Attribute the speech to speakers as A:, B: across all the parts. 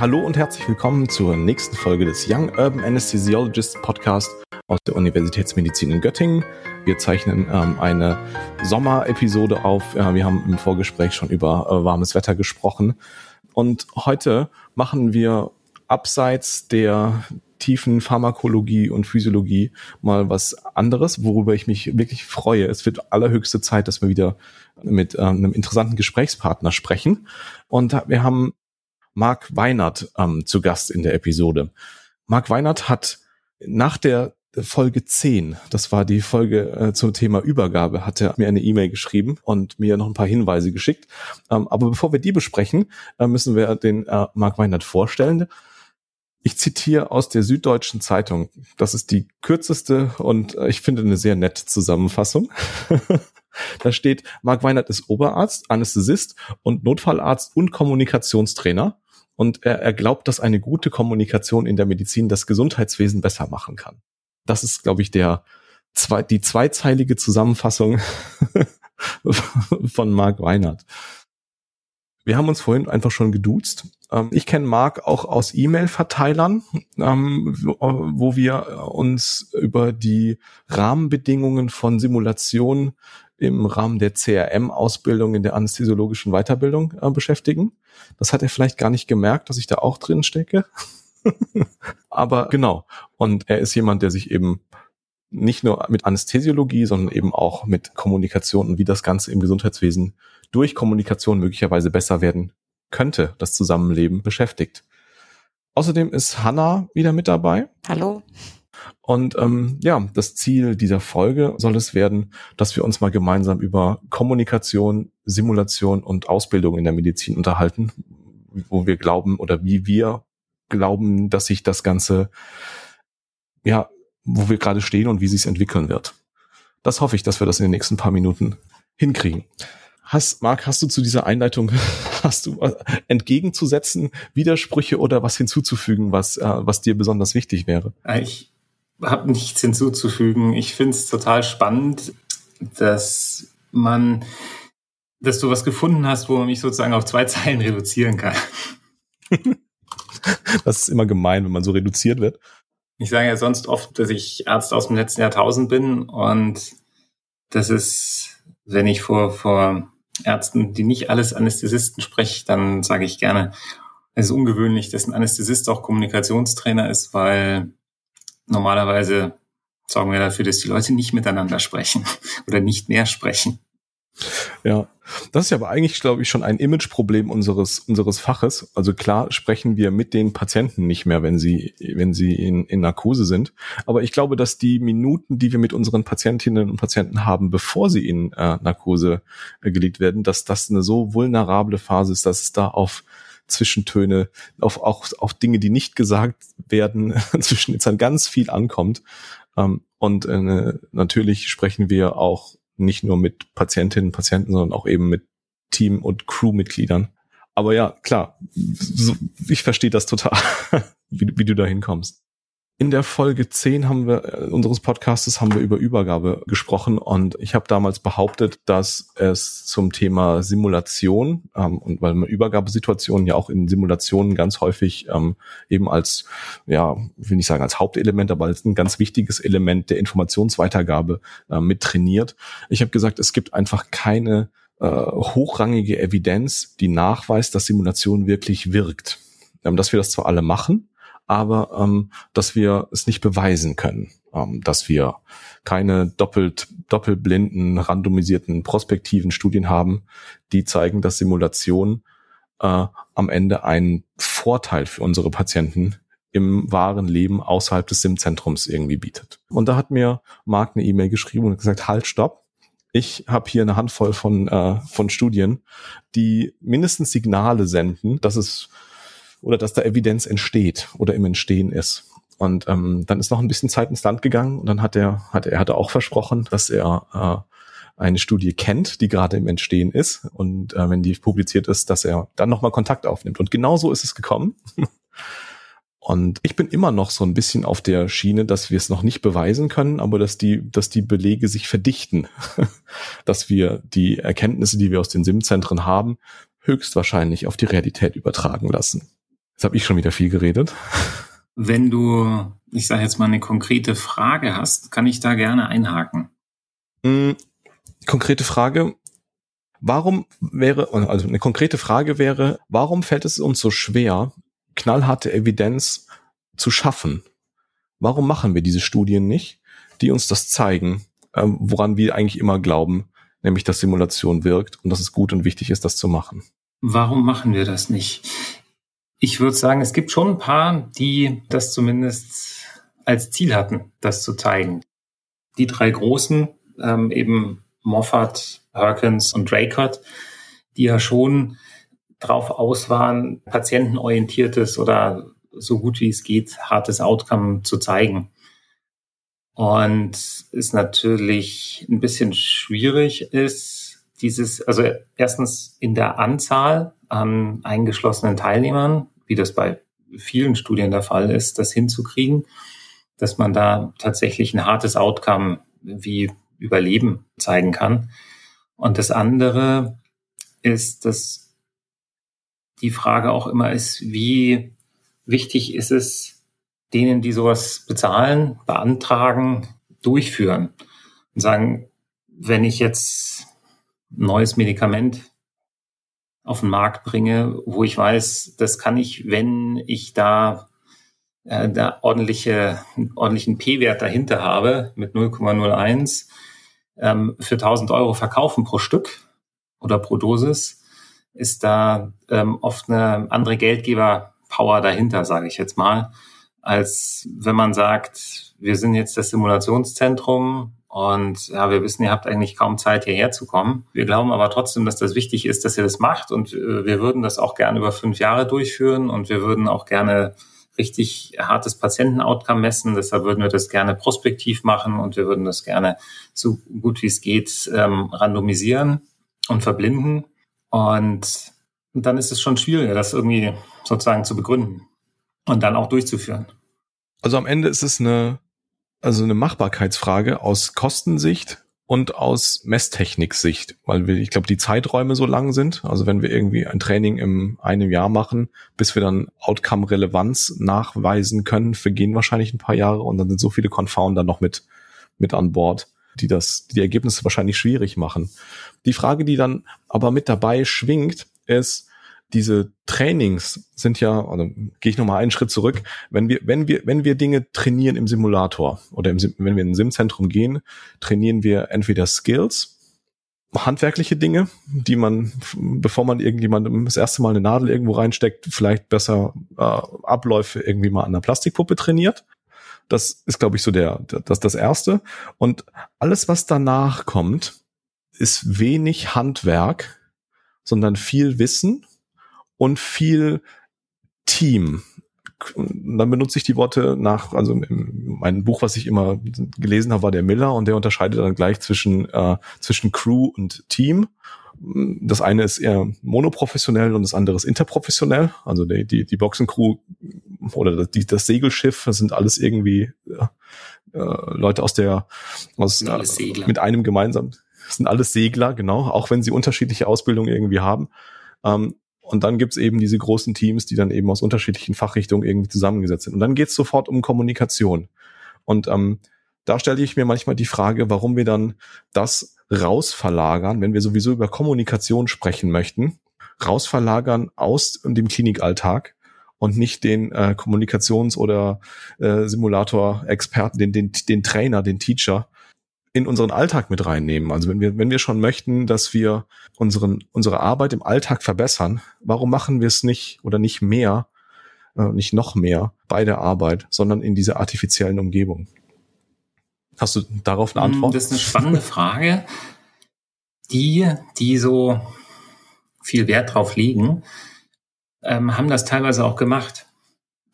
A: hallo und herzlich willkommen zur nächsten Folge des Young Urban Anesthesiologists Podcast aus der Universitätsmedizin in Göttingen. Wir zeichnen ähm, eine Sommerepisode auf. Äh, wir haben im Vorgespräch schon über äh, warmes Wetter gesprochen. Und heute machen wir abseits der tiefen Pharmakologie und Physiologie mal was anderes, worüber ich mich wirklich freue. Es wird allerhöchste Zeit, dass wir wieder mit äh, einem interessanten Gesprächspartner sprechen. Und wir haben Marc Weinert ähm, zu Gast in der Episode. Marc Weinert hat nach der Folge 10, das war die Folge äh, zum Thema Übergabe, hat er mir eine E-Mail geschrieben und mir noch ein paar Hinweise geschickt. Ähm, aber bevor wir die besprechen, äh, müssen wir den äh, Marc Weinert vorstellen. Ich zitiere aus der Süddeutschen Zeitung. Das ist die kürzeste und äh, ich finde eine sehr nette Zusammenfassung. da steht, Marc Weinert ist Oberarzt, Anästhesist und Notfallarzt und Kommunikationstrainer. Und er, er glaubt, dass eine gute Kommunikation in der Medizin das Gesundheitswesen besser machen kann. Das ist, glaube ich, der zwei, die zweizeilige Zusammenfassung von Marc Weinert. Wir haben uns vorhin einfach schon geduzt. Ähm, ich kenne Marc auch aus E-Mail-Verteilern, ähm, wo wir uns über die Rahmenbedingungen von Simulationen im Rahmen der CRM-Ausbildung in der anästhesiologischen Weiterbildung äh, beschäftigen. Das hat er vielleicht gar nicht gemerkt, dass ich da auch drin stecke. Aber genau. Und er ist jemand, der sich eben nicht nur mit Anästhesiologie, sondern eben auch mit Kommunikation und wie das Ganze im Gesundheitswesen durch Kommunikation möglicherweise besser werden könnte, das Zusammenleben beschäftigt. Außerdem ist Hanna wieder mit dabei.
B: Hallo.
A: Und ähm, ja, das Ziel dieser Folge soll es werden, dass wir uns mal gemeinsam über Kommunikation, Simulation und Ausbildung in der Medizin unterhalten, wo wir glauben oder wie wir glauben, dass sich das Ganze, ja, wo wir gerade stehen und wie sich entwickeln wird. Das hoffe ich, dass wir das in den nächsten paar Minuten hinkriegen. Hast, Marc, hast du zu dieser Einleitung, hast du äh, entgegenzusetzen, Widersprüche oder was hinzuzufügen, was, äh, was dir besonders wichtig wäre?
C: Ich habe nichts hinzuzufügen. Ich finde es total spannend, dass man, dass du was gefunden hast, wo man mich sozusagen auf zwei Zeilen reduzieren kann.
A: das ist immer gemein, wenn man so reduziert wird.
C: Ich sage ja sonst oft, dass ich Arzt aus dem letzten Jahrtausend bin und das ist, wenn ich vor, vor Ärzten, die nicht alles Anästhesisten spreche, dann sage ich gerne, es ist ungewöhnlich, dass ein Anästhesist auch Kommunikationstrainer ist, weil normalerweise sorgen wir dafür, dass die Leute nicht miteinander sprechen oder nicht mehr sprechen.
A: Ja, das ist ja aber eigentlich, glaube ich, schon ein Imageproblem unseres, unseres Faches. Also klar sprechen wir mit den Patienten nicht mehr, wenn sie, wenn sie in, in Narkose sind. Aber ich glaube, dass die Minuten, die wir mit unseren Patientinnen und Patienten haben, bevor sie in äh, Narkose äh, gelegt werden, dass das eine so vulnerable Phase ist, dass es da auf Zwischentöne, auf auch auf Dinge, die nicht gesagt werden, zwischen jetzt dann ganz viel ankommt. Ähm, und äh, natürlich sprechen wir auch nicht nur mit Patientinnen und Patienten, sondern auch eben mit Team- und Crewmitgliedern. Aber ja, klar, so, ich verstehe das total, wie, wie du da hinkommst. In der Folge 10 haben wir äh, unseres Podcastes haben wir über Übergabe gesprochen und ich habe damals behauptet, dass es zum Thema Simulation ähm, und weil man Übergabesituationen ja auch in Simulationen ganz häufig ähm, eben als ja, will nicht sagen als Hauptelement, aber als ein ganz wichtiges Element der Informationsweitergabe äh, mit trainiert. Ich habe gesagt, es gibt einfach keine äh, hochrangige Evidenz, die nachweist, dass Simulation wirklich wirkt. Ähm, dass wir das zwar alle machen, aber ähm, dass wir es nicht beweisen können, ähm, dass wir keine doppelt doppelblinden, randomisierten, prospektiven Studien haben, die zeigen, dass Simulation äh, am Ende einen Vorteil für unsere Patienten im wahren Leben außerhalb des SIM-Zentrums irgendwie bietet. Und da hat mir Marc eine E-Mail geschrieben und gesagt, halt, stopp. Ich habe hier eine Handvoll von, äh, von Studien, die mindestens Signale senden, dass es oder dass da Evidenz entsteht oder im Entstehen ist. Und ähm, dann ist noch ein bisschen Zeit ins Land gegangen und dann hat er, hat er hatte auch versprochen, dass er äh, eine Studie kennt, die gerade im Entstehen ist und äh, wenn die publiziert ist, dass er dann nochmal Kontakt aufnimmt. Und genau so ist es gekommen. Und ich bin immer noch so ein bisschen auf der Schiene, dass wir es noch nicht beweisen können, aber dass die, dass die Belege sich verdichten, dass wir die Erkenntnisse, die wir aus den SIM-Zentren haben, höchstwahrscheinlich auf die Realität übertragen lassen. Jetzt habe ich schon wieder viel geredet.
C: Wenn du, ich sage jetzt mal, eine konkrete Frage hast, kann ich da gerne einhaken.
A: Mm, konkrete Frage. Warum wäre, also eine konkrete Frage wäre, warum fällt es uns so schwer, knallharte Evidenz zu schaffen? Warum machen wir diese Studien nicht, die uns das zeigen, ähm, woran wir eigentlich immer glauben, nämlich dass Simulation wirkt und dass es gut und wichtig ist, das zu machen?
C: Warum machen wir das nicht? Ich würde sagen, es gibt schon ein paar, die das zumindest als Ziel hatten, das zu zeigen. Die drei großen, ähm, eben Moffat, Perkins und Draycott, die ja schon drauf aus waren, patientenorientiertes oder so gut wie es geht, hartes Outcome zu zeigen. Und es natürlich ein bisschen schwierig ist, dieses, also erstens in der Anzahl an eingeschlossenen Teilnehmern, wie das bei vielen Studien der Fall ist, das hinzukriegen, dass man da tatsächlich ein hartes Outcome wie Überleben zeigen kann. Und das andere ist, dass die Frage auch immer ist, wie wichtig ist es, denen, die sowas bezahlen, beantragen, durchführen und sagen, wenn ich jetzt ein neues Medikament auf den Markt bringe, wo ich weiß, das kann ich, wenn ich da äh, da ordentliche, ordentlichen P-Wert dahinter habe mit 0,01 ähm, für 1000 Euro verkaufen pro Stück oder pro Dosis, ist da ähm, oft eine andere Geldgeber-Power dahinter, sage ich jetzt mal, als wenn man sagt, wir sind jetzt das Simulationszentrum und ja, wir wissen, ihr habt eigentlich kaum Zeit, hierher zu kommen. Wir glauben aber trotzdem, dass das wichtig ist, dass ihr das macht. Und äh, wir würden das auch gerne über fünf Jahre durchführen. Und wir würden auch gerne richtig hartes Patientenoutcome messen. Deshalb würden wir das gerne prospektiv machen und wir würden das gerne so gut wie es geht ähm, randomisieren und verblinden. Und, und dann ist es schon schwieriger, das irgendwie sozusagen zu begründen und dann auch durchzuführen.
A: Also am Ende ist es eine also eine Machbarkeitsfrage aus Kostensicht und aus Messtechniksicht, weil wir, ich glaube, die Zeiträume so lang sind. Also wenn wir irgendwie ein Training im einem Jahr machen, bis wir dann Outcome-Relevanz nachweisen können, vergehen wahrscheinlich ein paar Jahre und dann sind so viele Confounder noch mit, mit an Bord, die das, die, die Ergebnisse wahrscheinlich schwierig machen. Die Frage, die dann aber mit dabei schwingt, ist, diese Trainings sind ja, also gehe ich nochmal einen Schritt zurück, wenn wir, wenn wir, wenn wir Dinge trainieren im Simulator oder im, wenn wir in ein Simzentrum gehen, trainieren wir entweder Skills, handwerkliche Dinge, die man, bevor man irgendjemandem das erste Mal eine Nadel irgendwo reinsteckt, vielleicht besser äh, Abläufe irgendwie mal an der Plastikpuppe trainiert. Das ist, glaube ich, so der, das, das erste. Und alles, was danach kommt, ist wenig Handwerk, sondern viel Wissen und viel Team. Und dann benutze ich die Worte nach, also mein Buch, was ich immer gelesen habe, war der Miller und der unterscheidet dann gleich zwischen, äh, zwischen Crew und Team. Das eine ist eher monoprofessionell und das andere ist interprofessionell. Also die, die, die Boxencrew oder die, das Segelschiff, das sind alles irgendwie äh, Leute aus der, aus, äh, mit einem gemeinsamen, das sind alles Segler, genau, auch wenn sie unterschiedliche Ausbildungen irgendwie haben. Ähm, und dann gibt's eben diese großen Teams, die dann eben aus unterschiedlichen Fachrichtungen irgendwie zusammengesetzt sind. Und dann geht's sofort um Kommunikation. Und ähm, da stelle ich mir manchmal die Frage, warum wir dann das rausverlagern, wenn wir sowieso über Kommunikation sprechen möchten, rausverlagern aus dem Klinikalltag und nicht den äh, Kommunikations- oder äh, Simulator-Experten, den, den, den Trainer, den Teacher in unseren Alltag mit reinnehmen. Also wenn wir, wenn wir schon möchten, dass wir unseren, unsere Arbeit im Alltag verbessern, warum machen wir es nicht oder nicht mehr, äh, nicht noch mehr bei der Arbeit, sondern in dieser artifiziellen Umgebung? Hast du darauf eine hm, Antwort?
C: Das ist eine spannende Frage. Die, die so viel Wert drauf legen, ähm, haben das teilweise auch gemacht.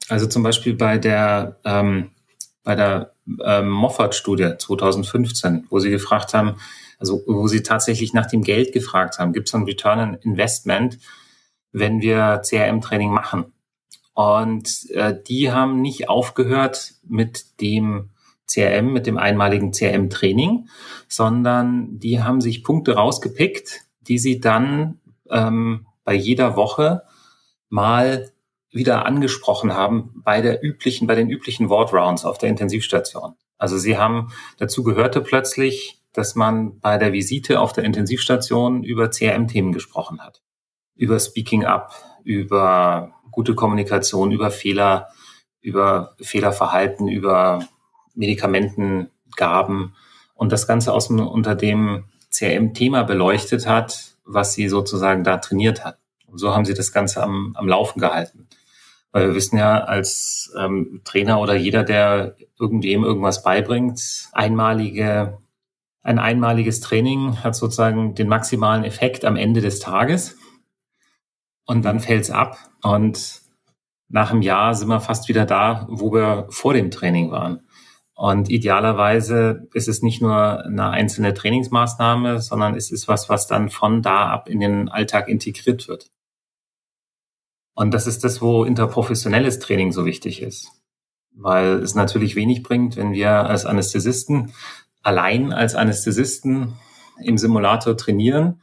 C: Also zum Beispiel bei der ähm, bei der ähm, Moffat-Studie 2015, wo sie gefragt haben, also wo sie tatsächlich nach dem Geld gefragt haben, gibt es ein Return on Investment, wenn wir CRM-Training machen? Und äh, die haben nicht aufgehört mit dem CRM, mit dem einmaligen CRM-Training, sondern die haben sich Punkte rausgepickt, die sie dann ähm, bei jeder Woche mal wieder angesprochen haben bei der üblichen, bei den üblichen Wortrounds auf der Intensivstation. Also sie haben, dazu gehörte plötzlich, dass man bei der Visite auf der Intensivstation über CRM-Themen gesprochen hat. Über Speaking Up, über gute Kommunikation, über Fehler, über Fehlerverhalten, über Medikamentengaben und das Ganze aus dem, unter dem CRM-Thema beleuchtet hat, was sie sozusagen da trainiert hat. Und so haben sie das Ganze am, am Laufen gehalten. Weil wir wissen ja als ähm, Trainer oder jeder, der irgendwem irgendwas beibringt, einmalige, ein einmaliges Training hat sozusagen den maximalen Effekt am Ende des Tages. Und dann fällt's ab. Und nach einem Jahr sind wir fast wieder da, wo wir vor dem Training waren. Und idealerweise ist es nicht nur eine einzelne Trainingsmaßnahme, sondern es ist was, was dann von da ab in den Alltag integriert wird. Und das ist das, wo interprofessionelles Training so wichtig ist. Weil es natürlich wenig bringt, wenn wir als Anästhesisten allein als Anästhesisten im Simulator trainieren.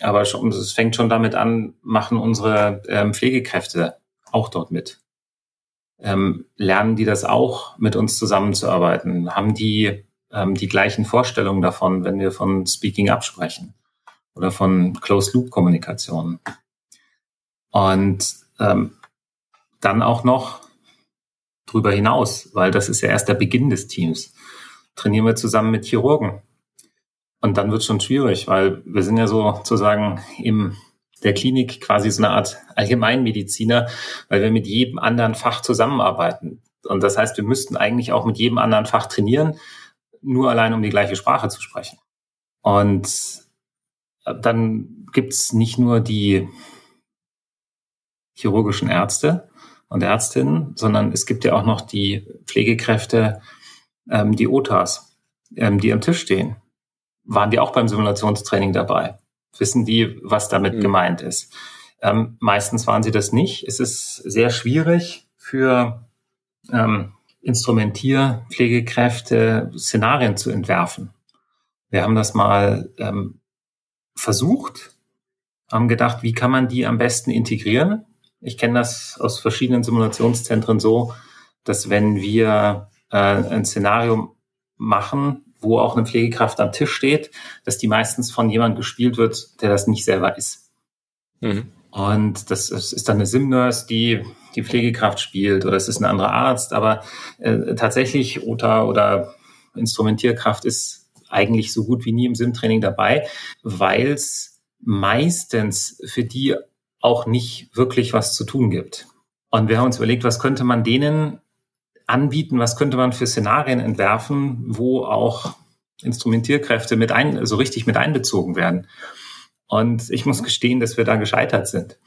C: Aber es fängt schon damit an, machen unsere ähm, Pflegekräfte auch dort mit ähm, lernen die das auch, mit uns zusammenzuarbeiten? Haben die ähm, die gleichen Vorstellungen davon, wenn wir von Speaking Up sprechen oder von Closed-Loop-Kommunikation? Und ähm, dann auch noch drüber hinaus, weil das ist ja erst der Beginn des Teams. Trainieren wir zusammen mit Chirurgen. Und dann wird schon schwierig, weil wir sind ja sozusagen im der Klinik quasi so eine Art Allgemeinmediziner, weil wir mit jedem anderen Fach zusammenarbeiten. Und das heißt, wir müssten eigentlich auch mit jedem anderen Fach trainieren, nur allein um die gleiche Sprache zu sprechen. Und dann gibt's nicht nur die chirurgischen Ärzte und Ärztinnen, sondern es gibt ja auch noch die Pflegekräfte, ähm, die OTAs, ähm, die am Tisch stehen. Waren die auch beim Simulationstraining dabei? wissen die, was damit mhm. gemeint ist. Ähm, meistens waren sie das nicht. Es ist sehr schwierig für ähm, Instrumentierpflegekräfte Szenarien zu entwerfen. Wir haben das mal ähm, versucht, haben gedacht, wie kann man die am besten integrieren? Ich kenne das aus verschiedenen Simulationszentren so, dass wenn wir äh, ein Szenario machen, wo auch eine Pflegekraft am Tisch steht, dass die meistens von jemand gespielt wird, der das nicht selber ist. Mhm. Und das ist dann eine Sim-Nurse, die die Pflegekraft spielt oder es ist ein anderer Arzt, aber äh, tatsächlich OTA oder Instrumentierkraft ist eigentlich so gut wie nie im Sim-Training dabei, weil es meistens für die auch nicht wirklich was zu tun gibt. Und wir haben uns überlegt, was könnte man denen anbieten? Was könnte man für Szenarien entwerfen, wo auch Instrumentierkräfte mit ein, so richtig mit einbezogen werden? Und ich muss gestehen, dass wir da gescheitert sind.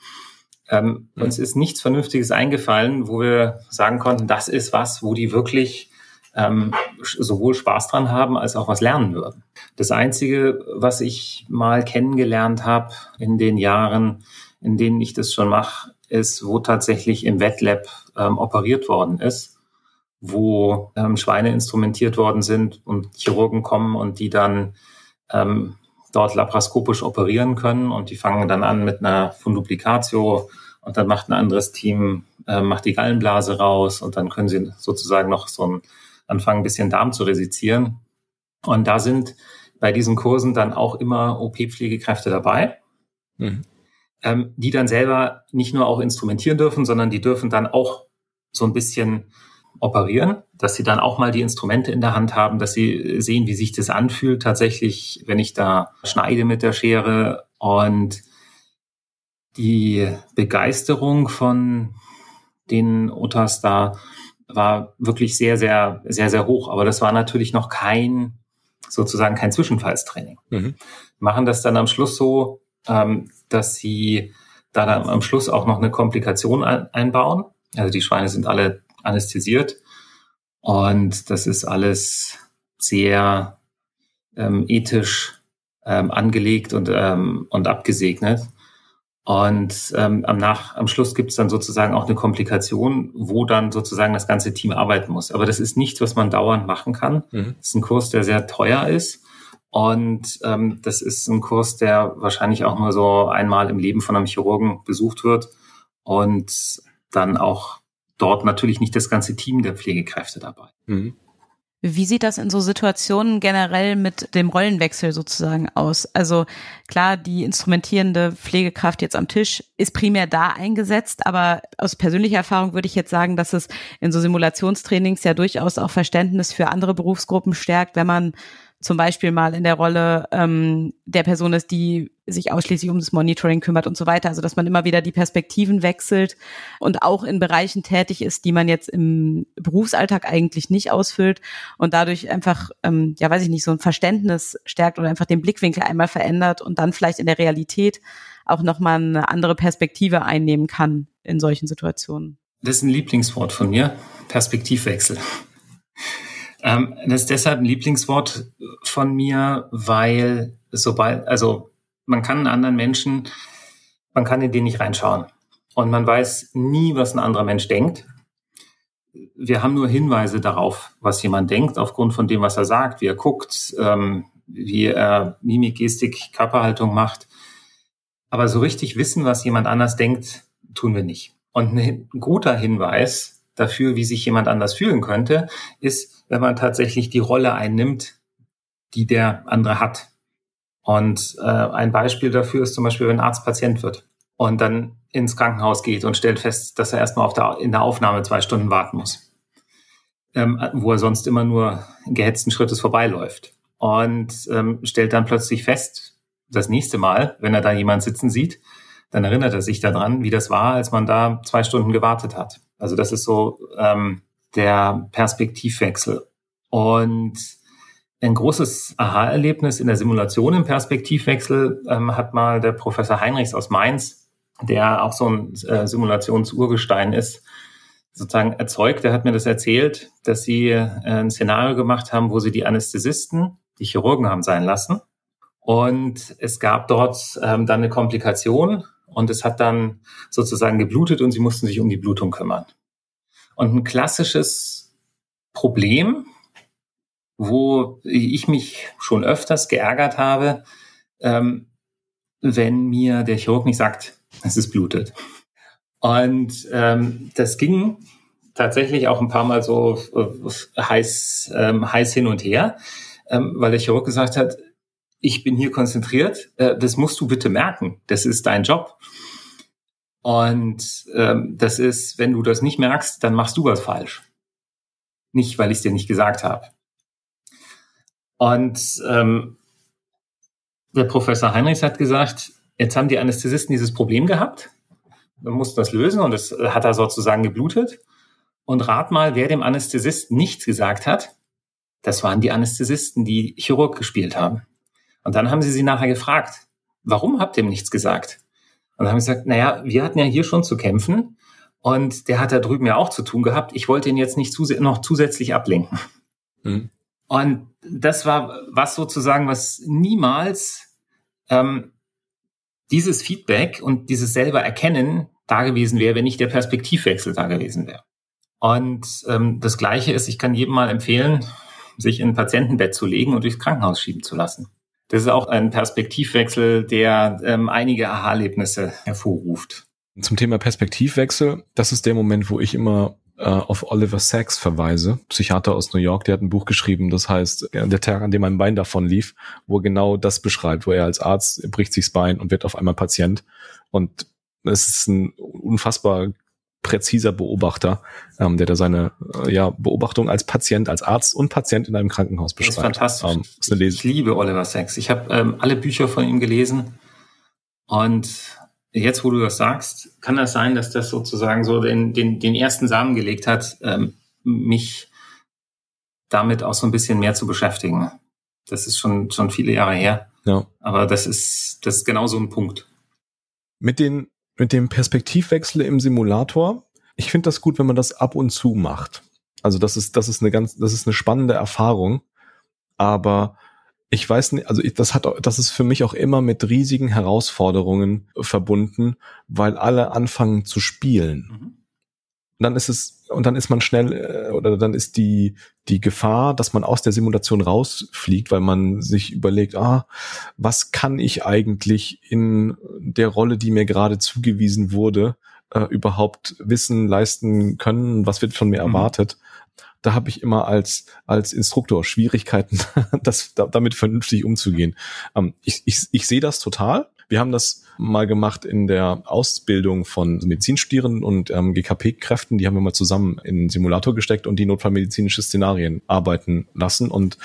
C: Ähm, mhm. Uns ist nichts Vernünftiges eingefallen, wo wir sagen konnten, das ist was, wo die wirklich ähm, sowohl Spaß dran haben, als auch was lernen würden. Das Einzige, was ich mal kennengelernt habe in den Jahren, in denen ich das schon mache, ist, wo tatsächlich im Wettlab ähm, operiert worden ist wo ähm, Schweine instrumentiert worden sind und Chirurgen kommen und die dann ähm, dort laparoskopisch operieren können und die fangen dann an mit einer Funduplicatio und dann macht ein anderes Team, äh, macht die Gallenblase raus und dann können sie sozusagen noch so ein, anfangen, ein bisschen Darm zu resizieren. Und da sind bei diesen Kursen dann auch immer OP-Pflegekräfte dabei, mhm. Ähm, die dann selber nicht nur auch instrumentieren dürfen, sondern die dürfen dann auch so ein bisschen operieren, dass sie dann auch mal die Instrumente in der Hand haben, dass sie sehen, wie sich das anfühlt tatsächlich, wenn ich da schneide mit der Schere und die Begeisterung von den Otas da war wirklich sehr, sehr, sehr, sehr hoch. Aber das war natürlich noch kein, sozusagen kein Zwischenfallstraining. Mhm. Machen das dann am Schluss so, ähm, dass sie da dann am Schluss auch noch eine Komplikation einbauen. Also die Schweine sind alle anästhesiert. Und das ist alles sehr ähm, ethisch ähm, angelegt und, ähm, und abgesegnet. Und ähm, am, Nach am Schluss gibt es dann sozusagen auch eine Komplikation, wo dann sozusagen das ganze Team arbeiten muss. Aber das ist nichts, was man dauernd machen kann. Mhm. Das ist ein Kurs, der sehr teuer ist. Und ähm, das ist ein Kurs, der wahrscheinlich auch nur so einmal im Leben von einem Chirurgen besucht wird. Und dann auch dort natürlich nicht das ganze Team der Pflegekräfte dabei. Mhm.
B: Wie sieht das in so Situationen generell mit dem Rollenwechsel sozusagen aus? Also klar, die instrumentierende Pflegekraft jetzt am Tisch ist primär da eingesetzt, aber aus persönlicher Erfahrung würde ich jetzt sagen, dass es in so Simulationstrainings ja durchaus auch Verständnis für andere Berufsgruppen stärkt, wenn man zum Beispiel mal in der Rolle ähm, der Person ist, die sich ausschließlich um das Monitoring kümmert und so weiter. Also dass man immer wieder die Perspektiven wechselt und auch in Bereichen tätig ist, die man jetzt im Berufsalltag eigentlich nicht ausfüllt und dadurch einfach, ähm, ja weiß ich nicht, so ein Verständnis stärkt oder einfach den Blickwinkel einmal verändert und dann vielleicht in der Realität auch nochmal eine andere Perspektive einnehmen kann in solchen Situationen.
C: Das ist ein Lieblingswort von mir, Perspektivwechsel. Ähm, das ist deshalb ein Lieblingswort von mir, weil sobald, also man kann einen anderen Menschen, man kann in den nicht reinschauen. Und man weiß nie, was ein anderer Mensch denkt. Wir haben nur Hinweise darauf, was jemand denkt, aufgrund von dem, was er sagt, wie er guckt, ähm, wie er Mimik, Gestik, Körperhaltung macht. Aber so richtig wissen, was jemand anders denkt, tun wir nicht. Und ein guter Hinweis dafür, wie sich jemand anders fühlen könnte, ist, wenn man tatsächlich die Rolle einnimmt, die der andere hat. Und äh, ein Beispiel dafür ist zum Beispiel, wenn ein Arzt Patient wird und dann ins Krankenhaus geht und stellt fest, dass er erstmal auf der, in der Aufnahme zwei Stunden warten muss, ähm, wo er sonst immer nur gehetzten Schrittes vorbeiläuft. Und ähm, stellt dann plötzlich fest, das nächste Mal, wenn er da jemand sitzen sieht, dann erinnert er sich daran, wie das war, als man da zwei Stunden gewartet hat. Also das ist so ähm, der Perspektivwechsel. Und ein großes Aha-Erlebnis in der Simulation im Perspektivwechsel ähm, hat mal der Professor Heinrichs aus Mainz, der auch so ein äh, Simulationsurgestein ist, sozusagen erzeugt. Er hat mir das erzählt, dass sie äh, ein Szenario gemacht haben, wo sie die Anästhesisten, die Chirurgen haben sein lassen. Und es gab dort ähm, dann eine Komplikation und es hat dann sozusagen geblutet und sie mussten sich um die Blutung kümmern. Und ein klassisches Problem, wo ich mich schon öfters geärgert habe, ähm, wenn mir der Chirurg nicht sagt, es ist blutet. Und ähm, das ging tatsächlich auch ein paar Mal so äh, heiß, ähm, heiß hin und her, ähm, weil der Chirurg gesagt hat, ich bin hier konzentriert, äh, das musst du bitte merken, das ist dein Job. Und ähm, das ist, wenn du das nicht merkst, dann machst du was falsch. Nicht, weil ich es dir nicht gesagt habe. Und ähm, der Professor Heinrichs hat gesagt, jetzt haben die Anästhesisten dieses Problem gehabt. Wir mussten das lösen und es hat er sozusagen geblutet. Und rat mal, wer dem Anästhesisten nichts gesagt hat. Das waren die Anästhesisten, die Chirurg gespielt haben. Und dann haben sie sie nachher gefragt, warum habt ihr ihm nichts gesagt? Und dann haben sie gesagt, naja, wir hatten ja hier schon zu kämpfen und der hat da drüben ja auch zu tun gehabt. Ich wollte ihn jetzt nicht zus noch zusätzlich ablenken. Mhm. Und das war was sozusagen, was niemals ähm, dieses Feedback und dieses selber Erkennen da gewesen wäre, wenn nicht der Perspektivwechsel da gewesen wäre. Und ähm, das Gleiche ist, ich kann jedem mal empfehlen, sich in ein Patientenbett zu legen und durchs Krankenhaus schieben zu lassen. Das ist auch ein Perspektivwechsel, der ähm, einige Aha-Erlebnisse hervorruft.
A: Zum Thema Perspektivwechsel, das ist der Moment, wo ich immer äh, auf Oliver Sacks verweise, Psychiater aus New York, der hat ein Buch geschrieben, das heißt Der Tag, an dem mein Bein davon lief, wo genau das beschreibt, wo er als Arzt bricht sich das Bein und wird auf einmal Patient. Und es ist ein unfassbar präziser Beobachter, ähm, der da seine äh, ja, Beobachtung als Patient, als Arzt und Patient in einem Krankenhaus beschreibt.
C: Das ist fantastisch. Ähm, ist eine ich liebe Oliver Sacks. Ich habe ähm, alle Bücher von ihm gelesen und jetzt, wo du das sagst, kann das sein, dass das sozusagen so den, den, den ersten Samen gelegt hat, ähm, mich damit auch so ein bisschen mehr zu beschäftigen. Das ist schon, schon viele Jahre her. Ja. Aber das ist, das ist genau so ein Punkt.
A: Mit den mit dem Perspektivwechsel im Simulator, ich finde das gut, wenn man das ab und zu macht. Also das ist, das ist eine ganz, das ist eine spannende Erfahrung. Aber ich weiß nicht, also das hat, das ist für mich auch immer mit riesigen Herausforderungen verbunden, weil alle anfangen zu spielen. Mhm dann ist es und dann ist man schnell äh, oder dann ist die die Gefahr, dass man aus der Simulation rausfliegt, weil man sich überlegt, ah, was kann ich eigentlich in der Rolle, die mir gerade zugewiesen wurde, äh, überhaupt wissen, leisten können, was wird von mir mhm. erwartet. Da habe ich immer als, als Instruktor Schwierigkeiten, das, da, damit vernünftig umzugehen. Ähm, ich, ich, ich sehe das total. Wir haben das mal gemacht in der Ausbildung von Medizinstudierenden und ähm, GKP-Kräften. Die haben wir mal zusammen in einen Simulator gesteckt und die notfallmedizinische Szenarien arbeiten lassen. Und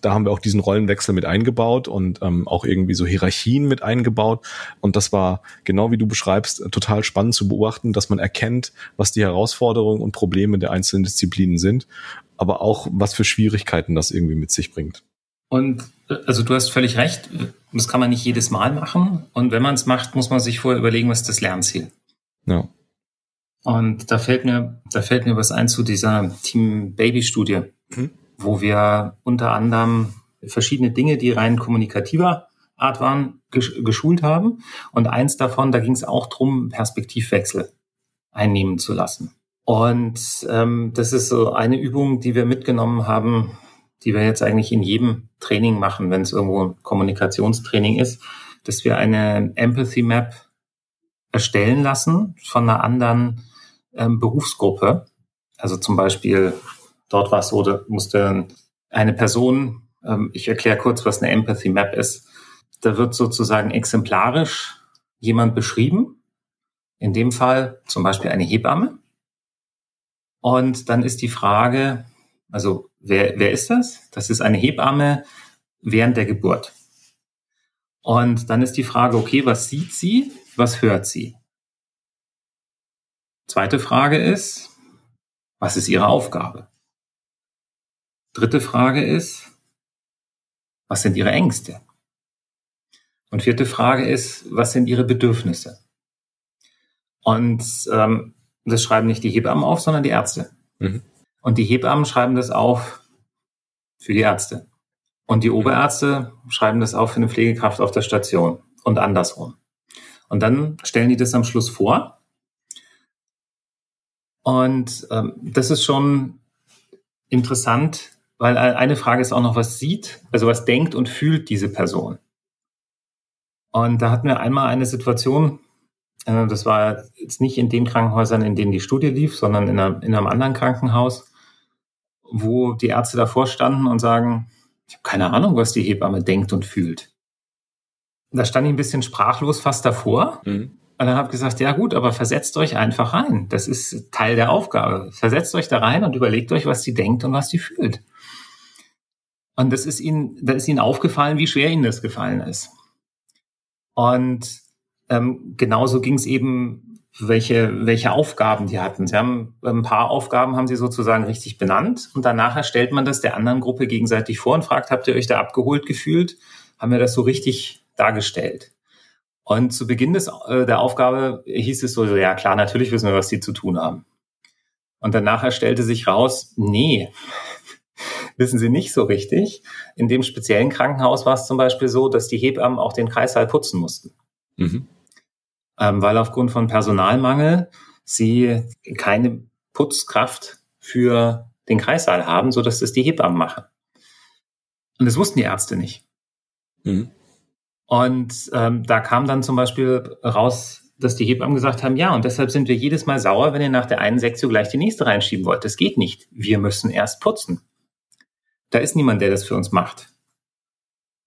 A: da haben wir auch diesen Rollenwechsel mit eingebaut und ähm, auch irgendwie so Hierarchien mit eingebaut. Und das war genau wie du beschreibst, total spannend zu beobachten, dass man erkennt, was die Herausforderungen und Probleme der einzelnen Disziplinen sind, aber auch was für Schwierigkeiten das irgendwie mit sich bringt.
C: Und also du hast völlig recht, das kann man nicht jedes Mal machen. Und wenn man es macht, muss man sich vorher überlegen, was ist das Lernziel. Ja. Und da fällt mir, da fällt mir was ein zu dieser Team Baby Studie, mhm. wo wir unter anderem verschiedene Dinge, die rein kommunikativer Art waren, geschult haben. Und eins davon, da ging es auch drum, Perspektivwechsel einnehmen zu lassen. Und ähm, das ist so eine Übung, die wir mitgenommen haben die wir jetzt eigentlich in jedem Training machen, wenn es irgendwo ein Kommunikationstraining ist, dass wir eine Empathy Map erstellen lassen von einer anderen ähm, Berufsgruppe. Also zum Beispiel, dort war es so, da musste eine Person, ähm, ich erkläre kurz, was eine Empathy Map ist. Da wird sozusagen exemplarisch jemand beschrieben. In dem Fall zum Beispiel eine Hebamme. Und dann ist die Frage, also wer, wer ist das? Das ist eine Hebamme während der Geburt. Und dann ist die Frage, okay, was sieht sie? Was hört sie? Zweite Frage ist, was ist ihre Aufgabe? Dritte Frage ist, was sind ihre Ängste? Und vierte Frage ist, was sind ihre Bedürfnisse? Und ähm, das schreiben nicht die Hebammen auf, sondern die Ärzte. Mhm. Und die Hebammen schreiben das auf für die Ärzte. Und die Oberärzte schreiben das auf für eine Pflegekraft auf der Station und andersrum. Und dann stellen die das am Schluss vor. Und ähm, das ist schon interessant, weil eine Frage ist auch noch, was sieht, also was denkt und fühlt diese Person. Und da hatten wir einmal eine Situation, äh, das war jetzt nicht in den Krankenhäusern, in denen die Studie lief, sondern in, einer, in einem anderen Krankenhaus wo die Ärzte davor standen und sagen, ich habe keine Ahnung, was die Hebamme denkt und fühlt. Da stand ich ein bisschen sprachlos fast davor. Mhm. Und dann habe ich gesagt, ja gut, aber versetzt euch einfach rein. Das ist Teil der Aufgabe. Versetzt euch da rein und überlegt euch, was sie denkt und was sie fühlt. Und das ist ihnen, da ist ihnen aufgefallen, wie schwer ihnen das gefallen ist. Und ähm, genauso ging es eben welche, welche Aufgaben die hatten. Sie haben ein paar Aufgaben haben sie sozusagen richtig benannt und danach stellt man das der anderen Gruppe gegenseitig vor und fragt, habt ihr euch da abgeholt gefühlt? Haben wir das so richtig dargestellt? Und zu Beginn des, äh, der Aufgabe hieß es so, ja klar, natürlich wissen wir, was die zu tun haben. Und danach stellte sich raus, nee, wissen sie nicht so richtig. In dem speziellen Krankenhaus war es zum Beispiel so, dass die Hebammen auch den Kreissaal putzen mussten. Mhm ähm, weil aufgrund von Personalmangel sie keine Putzkraft für den Kreissaal haben, so dass das die Hebammen machen. Und das wussten die Ärzte nicht. Mhm. Und ähm, da kam dann zum Beispiel raus, dass die Hebammen gesagt haben, ja, und deshalb sind wir jedes Mal sauer, wenn ihr nach der einen Sektion gleich die nächste reinschieben wollt. Das geht nicht. Wir müssen erst putzen. Da ist niemand, der das für uns macht.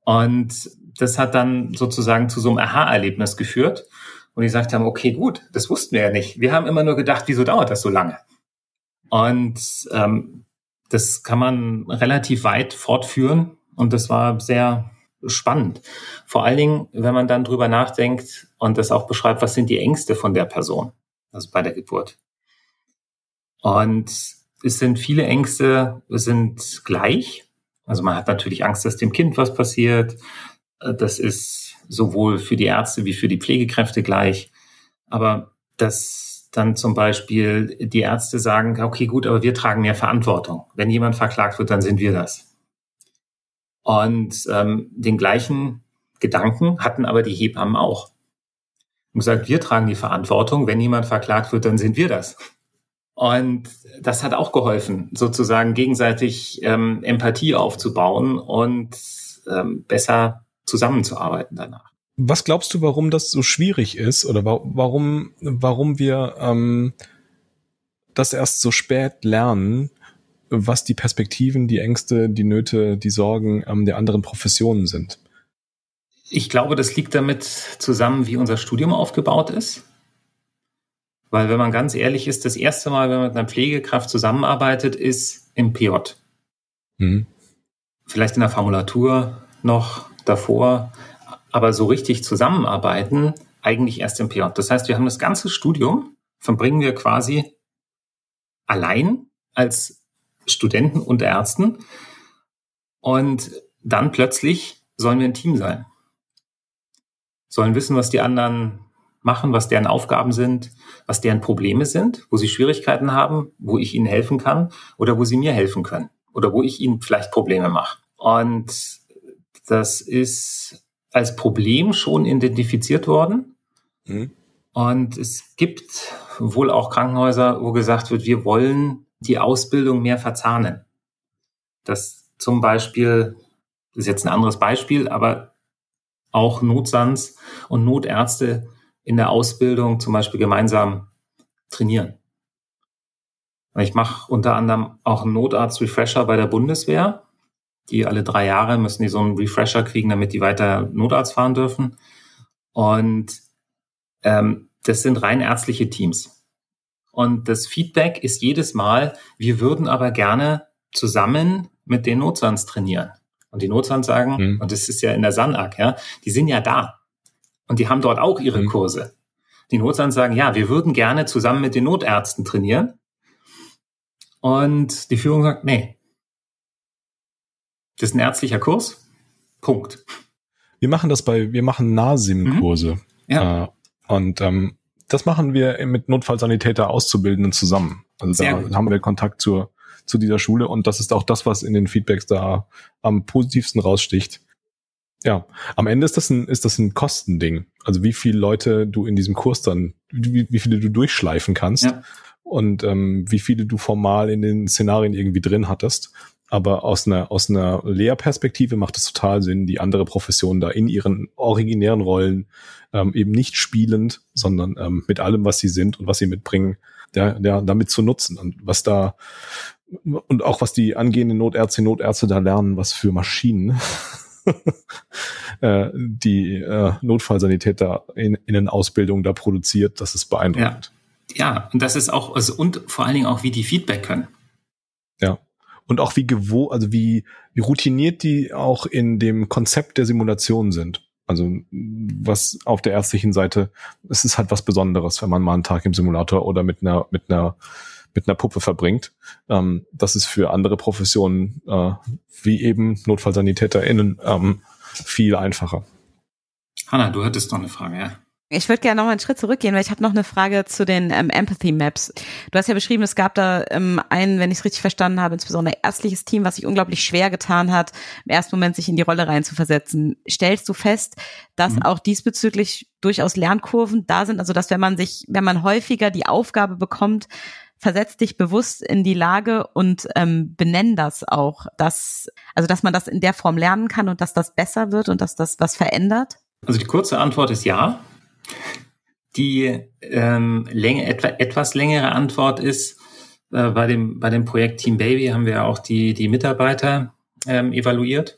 C: Und das hat dann sozusagen zu so einem Aha-Erlebnis geführt und die gesagt haben, okay, gut, das wussten wir ja nicht. Wir haben immer nur gedacht, wieso dauert das so lange? Und ähm, das kann man relativ weit fortführen und das war sehr spannend. Vor allen Dingen, wenn man dann drüber nachdenkt und das auch beschreibt, was sind die Ängste von der Person, also bei der Geburt. Und es sind viele Ängste, sind gleich. Also man hat natürlich Angst, dass dem Kind was passiert. Das ist sowohl für die Ärzte wie für die Pflegekräfte gleich. Aber dass dann zum Beispiel die Ärzte sagen, okay, gut, aber wir tragen mehr Verantwortung. Wenn jemand verklagt wird, dann sind wir das. Und ähm, den gleichen Gedanken hatten aber die Hebammen auch. Und gesagt, wir tragen die Verantwortung. Wenn jemand verklagt wird, dann sind wir das. Und das hat auch geholfen, sozusagen gegenseitig ähm, Empathie aufzubauen und ähm, besser zusammenzuarbeiten danach.
A: Was glaubst du, warum das so schwierig ist oder warum, warum wir ähm, das erst so spät lernen, was die Perspektiven, die Ängste, die Nöte, die Sorgen ähm, der anderen Professionen sind?
C: Ich glaube, das liegt damit zusammen, wie unser Studium aufgebaut ist. Weil wenn man ganz ehrlich ist, das erste Mal, wenn man mit einer Pflegekraft zusammenarbeitet, ist im PJ. Mhm. Vielleicht in der Formulatur noch davor, aber so richtig zusammenarbeiten eigentlich erst im PJ. Das heißt, wir haben das ganze Studium, verbringen wir quasi allein als Studenten und Ärzten und dann plötzlich sollen wir ein Team sein. Sollen wissen, was die anderen machen, was deren Aufgaben sind, was deren Probleme sind, wo sie Schwierigkeiten haben, wo ich ihnen helfen kann oder wo sie mir helfen können oder wo ich ihnen vielleicht Probleme mache. Und das ist als Problem schon identifiziert worden. Mhm. Und es gibt wohl auch Krankenhäuser, wo gesagt wird, wir wollen die Ausbildung mehr verzahnen. Das zum Beispiel, das ist jetzt ein anderes Beispiel, aber auch Notsans und Notärzte in der Ausbildung zum Beispiel gemeinsam trainieren. Ich mache unter anderem auch einen Notarzt-Refresher bei der Bundeswehr die alle drei Jahre müssen die so einen Refresher kriegen, damit die weiter Notarzt fahren dürfen. Und ähm, das sind rein ärztliche Teams. Und das Feedback ist jedes Mal, wir würden aber gerne zusammen mit den Notsans trainieren. Und die Notsans sagen, mhm. und das ist ja in der SANAG, ja, die sind ja da. Und die haben dort auch ihre mhm. Kurse. Die Notsans sagen, ja, wir würden gerne zusammen mit den Notärzten trainieren. Und die Führung sagt, nee, das ist ein ärztlicher Kurs. Punkt.
A: Wir machen das bei, wir machen Nasim-Kurse. Mhm. Ja. Äh, und ähm, das machen wir mit Notfallsanitäter Auszubildenden zusammen. Also Sehr da gut. haben wir Kontakt zur, zu dieser Schule und das ist auch das, was in den Feedbacks da am positivsten raussticht. Ja, am Ende ist das ein, ist das ein Kostending. Also wie viele Leute du in diesem Kurs dann, wie, wie viele du durchschleifen kannst ja. und ähm, wie viele du formal in den Szenarien irgendwie drin hattest. Aber aus einer, aus einer Lehrperspektive macht es total Sinn, die andere Profession da in ihren originären Rollen ähm, eben nicht spielend, sondern ähm, mit allem, was sie sind und was sie mitbringen, der, der, damit zu nutzen. Und was da, und auch was die angehenden Notärzte, Notärzte da lernen, was für Maschinen äh, die äh, Notfallsanitäter in, in Ausbildung da produziert, das ist beeindruckend.
C: Ja. ja, und das ist auch, also, und vor allen Dingen auch, wie die Feedback können.
A: Ja und auch wie gewoh, also wie, wie routiniert die auch in dem Konzept der Simulation sind. Also was auf der ärztlichen Seite, es ist halt was Besonderes, wenn man mal einen Tag im Simulator oder mit einer mit einer mit einer Puppe verbringt. Ähm, das ist für andere Professionen äh, wie eben NotfallsanitäterInnen ähm, viel einfacher.
C: Hanna, du hattest noch eine Frage, ja?
B: Ich würde gerne noch mal einen Schritt zurückgehen, weil ich habe noch eine Frage zu den ähm, Empathy Maps. Du hast ja beschrieben, es gab da ähm, einen, wenn ich es richtig verstanden habe, insbesondere ärztliches Team, was sich unglaublich schwer getan hat, im ersten Moment sich in die Rolle reinzuversetzen. Stellst du fest, dass mhm. auch diesbezüglich durchaus Lernkurven da sind? Also dass wenn man sich, wenn man häufiger die Aufgabe bekommt, versetz dich bewusst in die Lage und ähm, benenn das auch, dass also dass man das in der Form lernen kann und dass das besser wird und dass das was verändert?
C: Also die kurze Antwort ist ja. Die ähm, Länge, etwa, etwas längere Antwort ist, äh, bei, dem, bei dem Projekt Team Baby haben wir auch die, die Mitarbeiter ähm, evaluiert.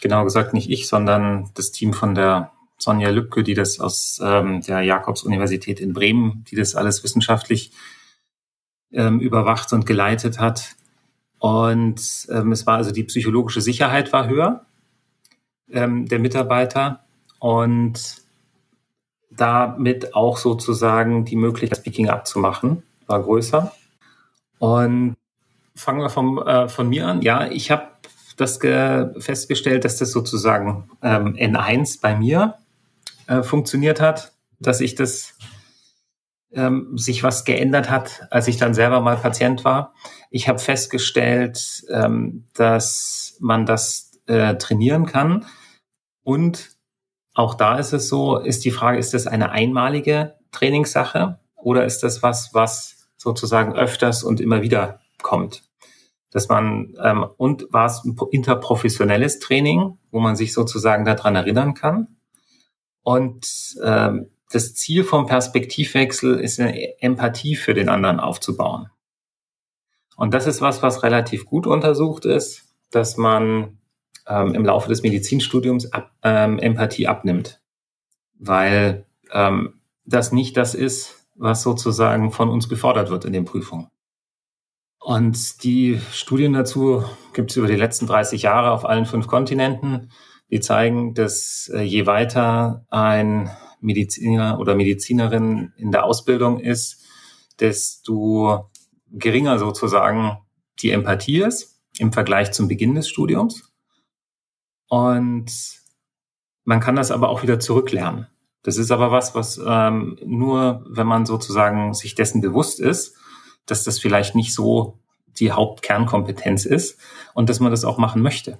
C: Genau gesagt nicht ich, sondern das Team von der Sonja Lübke, die das aus ähm, der Jakobs-Universität in Bremen, die das alles wissenschaftlich ähm, überwacht und geleitet hat. Und ähm, es war also die psychologische Sicherheit war höher ähm, der Mitarbeiter und damit auch sozusagen die Möglichkeit, Speaking Up zu machen, war größer. Und fangen wir vom, äh, von mir an. Ja, ich habe das festgestellt, dass das sozusagen ähm, N1 bei mir äh, funktioniert hat, dass ich das ähm, sich was geändert hat, als ich dann selber mal Patient war. Ich habe festgestellt, ähm, dass man das äh, trainieren kann und auch da ist es so, ist die Frage, ist das eine einmalige Trainingssache oder ist das was, was sozusagen öfters und immer wieder kommt? Dass man, ähm, und war es ein interprofessionelles Training, wo man sich sozusagen daran erinnern kann? Und ähm, das Ziel vom Perspektivwechsel ist eine Empathie für den anderen aufzubauen. Und das ist was, was relativ gut untersucht ist, dass man ähm, im Laufe des Medizinstudiums ab, ähm, Empathie abnimmt, weil ähm, das nicht das ist, was sozusagen von uns gefordert wird in den Prüfungen. Und die Studien dazu gibt es über die letzten 30 Jahre auf allen fünf Kontinenten. Die zeigen, dass äh, je weiter ein Mediziner oder Medizinerin in der Ausbildung ist, desto geringer sozusagen die Empathie ist im Vergleich zum Beginn des Studiums. Und man kann das aber auch wieder zurücklernen. Das ist aber was, was ähm, nur, wenn man sozusagen sich dessen bewusst ist, dass das vielleicht nicht so die Hauptkernkompetenz ist und dass man das auch machen möchte.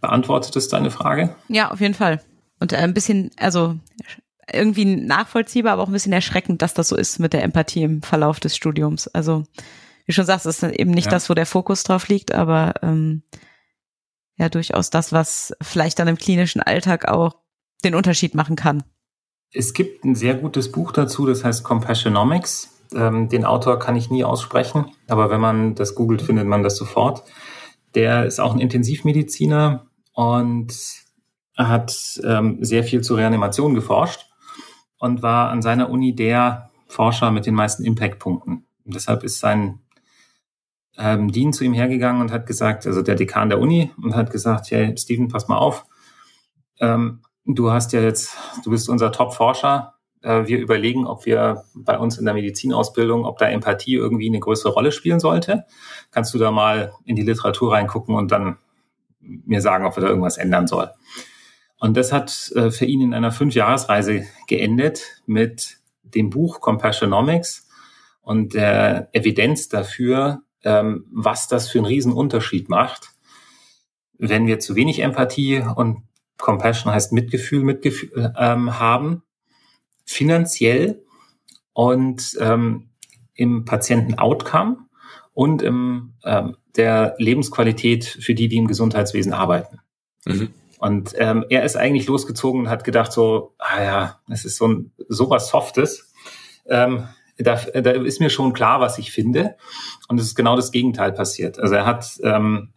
C: Beantwortet es deine Frage?
B: Ja, auf jeden Fall. Und äh, ein bisschen, also irgendwie nachvollziehbar, aber auch ein bisschen erschreckend, dass das so ist mit der Empathie im Verlauf des Studiums. Also, wie schon sagst, ist eben nicht ja. das, wo der Fokus drauf liegt, aber ähm, ja durchaus das, was vielleicht dann im klinischen Alltag auch den Unterschied machen kann.
C: Es gibt ein sehr gutes Buch dazu, das heißt Compassionomics. Ähm, den Autor kann ich nie aussprechen, aber wenn man das googelt, findet man das sofort. Der ist auch ein Intensivmediziner und hat ähm, sehr viel zur Reanimation geforscht und war an seiner Uni der Forscher mit den meisten Impact-Punkten. Deshalb ist sein ähm, Dean zu ihm hergegangen und hat gesagt, also der Dekan der Uni, und hat gesagt, hey, Steven, pass mal auf, ähm, du hast ja jetzt, du bist unser Top-Forscher, äh, wir überlegen, ob wir bei uns in der Medizinausbildung, ob da Empathie irgendwie eine größere Rolle spielen sollte. Kannst du da mal in die Literatur reingucken und dann mir sagen, ob wir da irgendwas ändern soll. Und das hat äh, für ihn in einer Fünfjahresreise geendet mit dem Buch Compassionomics und der Evidenz dafür, ähm, was das für einen Riesenunterschied macht, wenn wir zu wenig Empathie und Compassion heißt Mitgefühl, Mitgefühl ähm, haben finanziell und ähm, im Patienten-Outcome und im ähm, der Lebensqualität für die, die im Gesundheitswesen arbeiten. Mhm. Und ähm, er ist eigentlich losgezogen und hat gedacht so, ah ja, das ist so ein sowas Softes. Ähm, da, da ist mir schon klar, was ich finde. Und es ist genau das Gegenteil passiert. Also er hat ähm,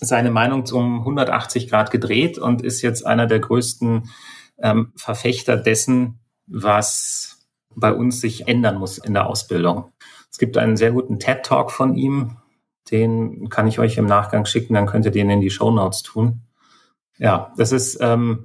C: seine Meinung zum 180 Grad gedreht und ist jetzt einer der größten ähm, Verfechter dessen, was bei uns sich ändern muss in der Ausbildung. Es gibt einen sehr guten TED-Talk von ihm, den kann ich euch im Nachgang schicken, dann könnt ihr den in die Show Notes tun. Ja, das ist ähm,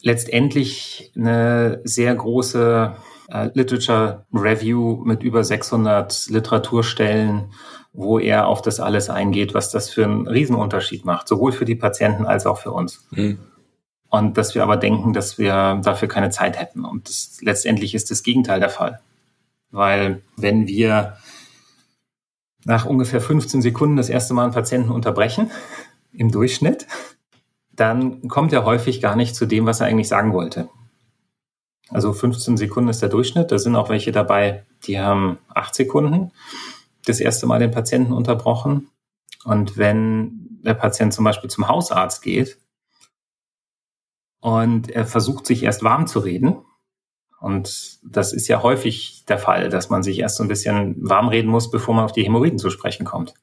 C: letztendlich eine sehr große äh, Literature Review mit über 600 Literaturstellen, wo er auf das alles eingeht, was das für einen Riesenunterschied macht, sowohl für die Patienten als auch für uns. Mhm. Und dass wir aber denken, dass wir dafür keine Zeit hätten. Und das, letztendlich ist das Gegenteil der Fall. Weil wenn wir nach ungefähr 15 Sekunden das erste Mal einen Patienten unterbrechen, im Durchschnitt, dann kommt er häufig gar nicht zu dem, was er eigentlich sagen wollte. Also 15 Sekunden ist der Durchschnitt. Da sind auch welche dabei, die haben 8 Sekunden das erste Mal den Patienten unterbrochen. Und wenn der Patient zum Beispiel zum Hausarzt geht, und er versucht sich erst warm zu reden. Und das ist ja häufig der Fall, dass man sich erst so ein bisschen warm reden muss, bevor man auf die Hämorrhoiden zu sprechen kommt.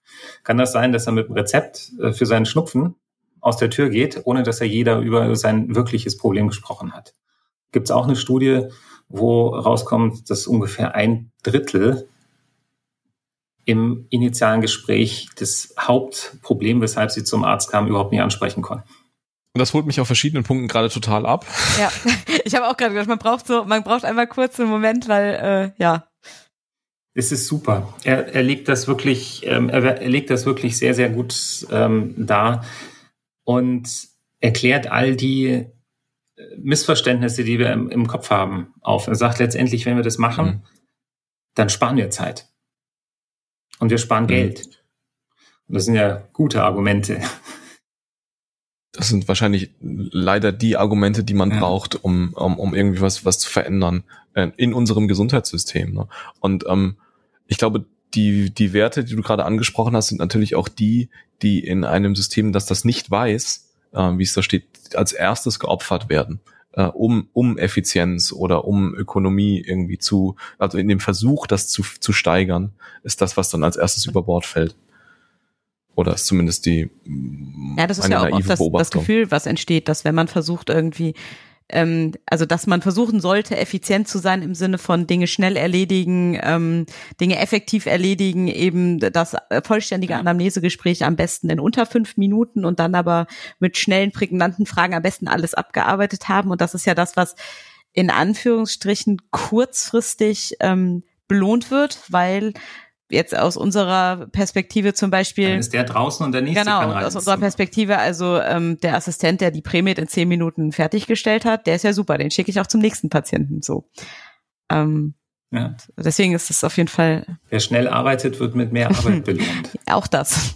C: Kann das sein, dass er mit dem Rezept äh, für seinen Schnupfen aus der Tür geht, ohne dass er jeder über sein wirkliches Problem gesprochen hat? Gibt es auch eine Studie, wo rauskommt, dass ungefähr ein Drittel im initialen Gespräch das Hauptproblem, weshalb sie zum Arzt kamen, überhaupt nicht ansprechen konnten.
A: Und das holt mich auf verschiedenen Punkten gerade total ab.
B: Ja, ich habe auch gerade gedacht, man braucht so, man braucht einmal kurz einen Moment, weil äh, ja.
C: Es ist super. Er, er legt das wirklich, ähm, er, er legt das wirklich sehr, sehr gut ähm, dar und erklärt all die Missverständnisse, die wir im, im Kopf haben, auf. Er sagt letztendlich, wenn wir das machen, mhm. dann sparen wir Zeit. Und wir sparen mhm. Geld. Und das sind ja gute Argumente
A: das sind wahrscheinlich leider die Argumente, die man ja. braucht, um, um, um irgendwie was, was zu verändern äh, in unserem Gesundheitssystem. Ne? Und ähm, ich glaube, die, die Werte, die du gerade angesprochen hast, sind natürlich auch die, die in einem System, das das nicht weiß, wie es da steht, als erstes geopfert werden. äh, um, um Effizienz oder um Ökonomie irgendwie zu, also in dem Versuch, das zu, zu steigern, ist das, was dann als erstes über Bord fällt. Oder ist zumindest die
B: Ja, das ist ja auch oft das, das Gefühl, was entsteht, dass wenn man versucht irgendwie ähm, also dass man versuchen sollte, effizient zu sein im Sinne von Dinge schnell erledigen, ähm, Dinge effektiv erledigen, eben das vollständige Anamnesegespräch am besten in unter fünf Minuten und dann aber mit schnellen, prägnanten Fragen am besten alles abgearbeitet haben. Und das ist ja das, was in Anführungsstrichen kurzfristig ähm, belohnt wird, weil jetzt aus unserer Perspektive zum Beispiel. Dann
C: ist der draußen und der nächste
B: genau, kann rein. aus unserer Perspektive, also ähm, der Assistent, der die Prämie in zehn Minuten fertiggestellt hat, der ist ja super, den schicke ich auch zum nächsten Patienten so. Ähm, ja. Deswegen ist es auf jeden Fall.
C: Wer schnell arbeitet, wird mit mehr Arbeit belohnt.
B: auch das.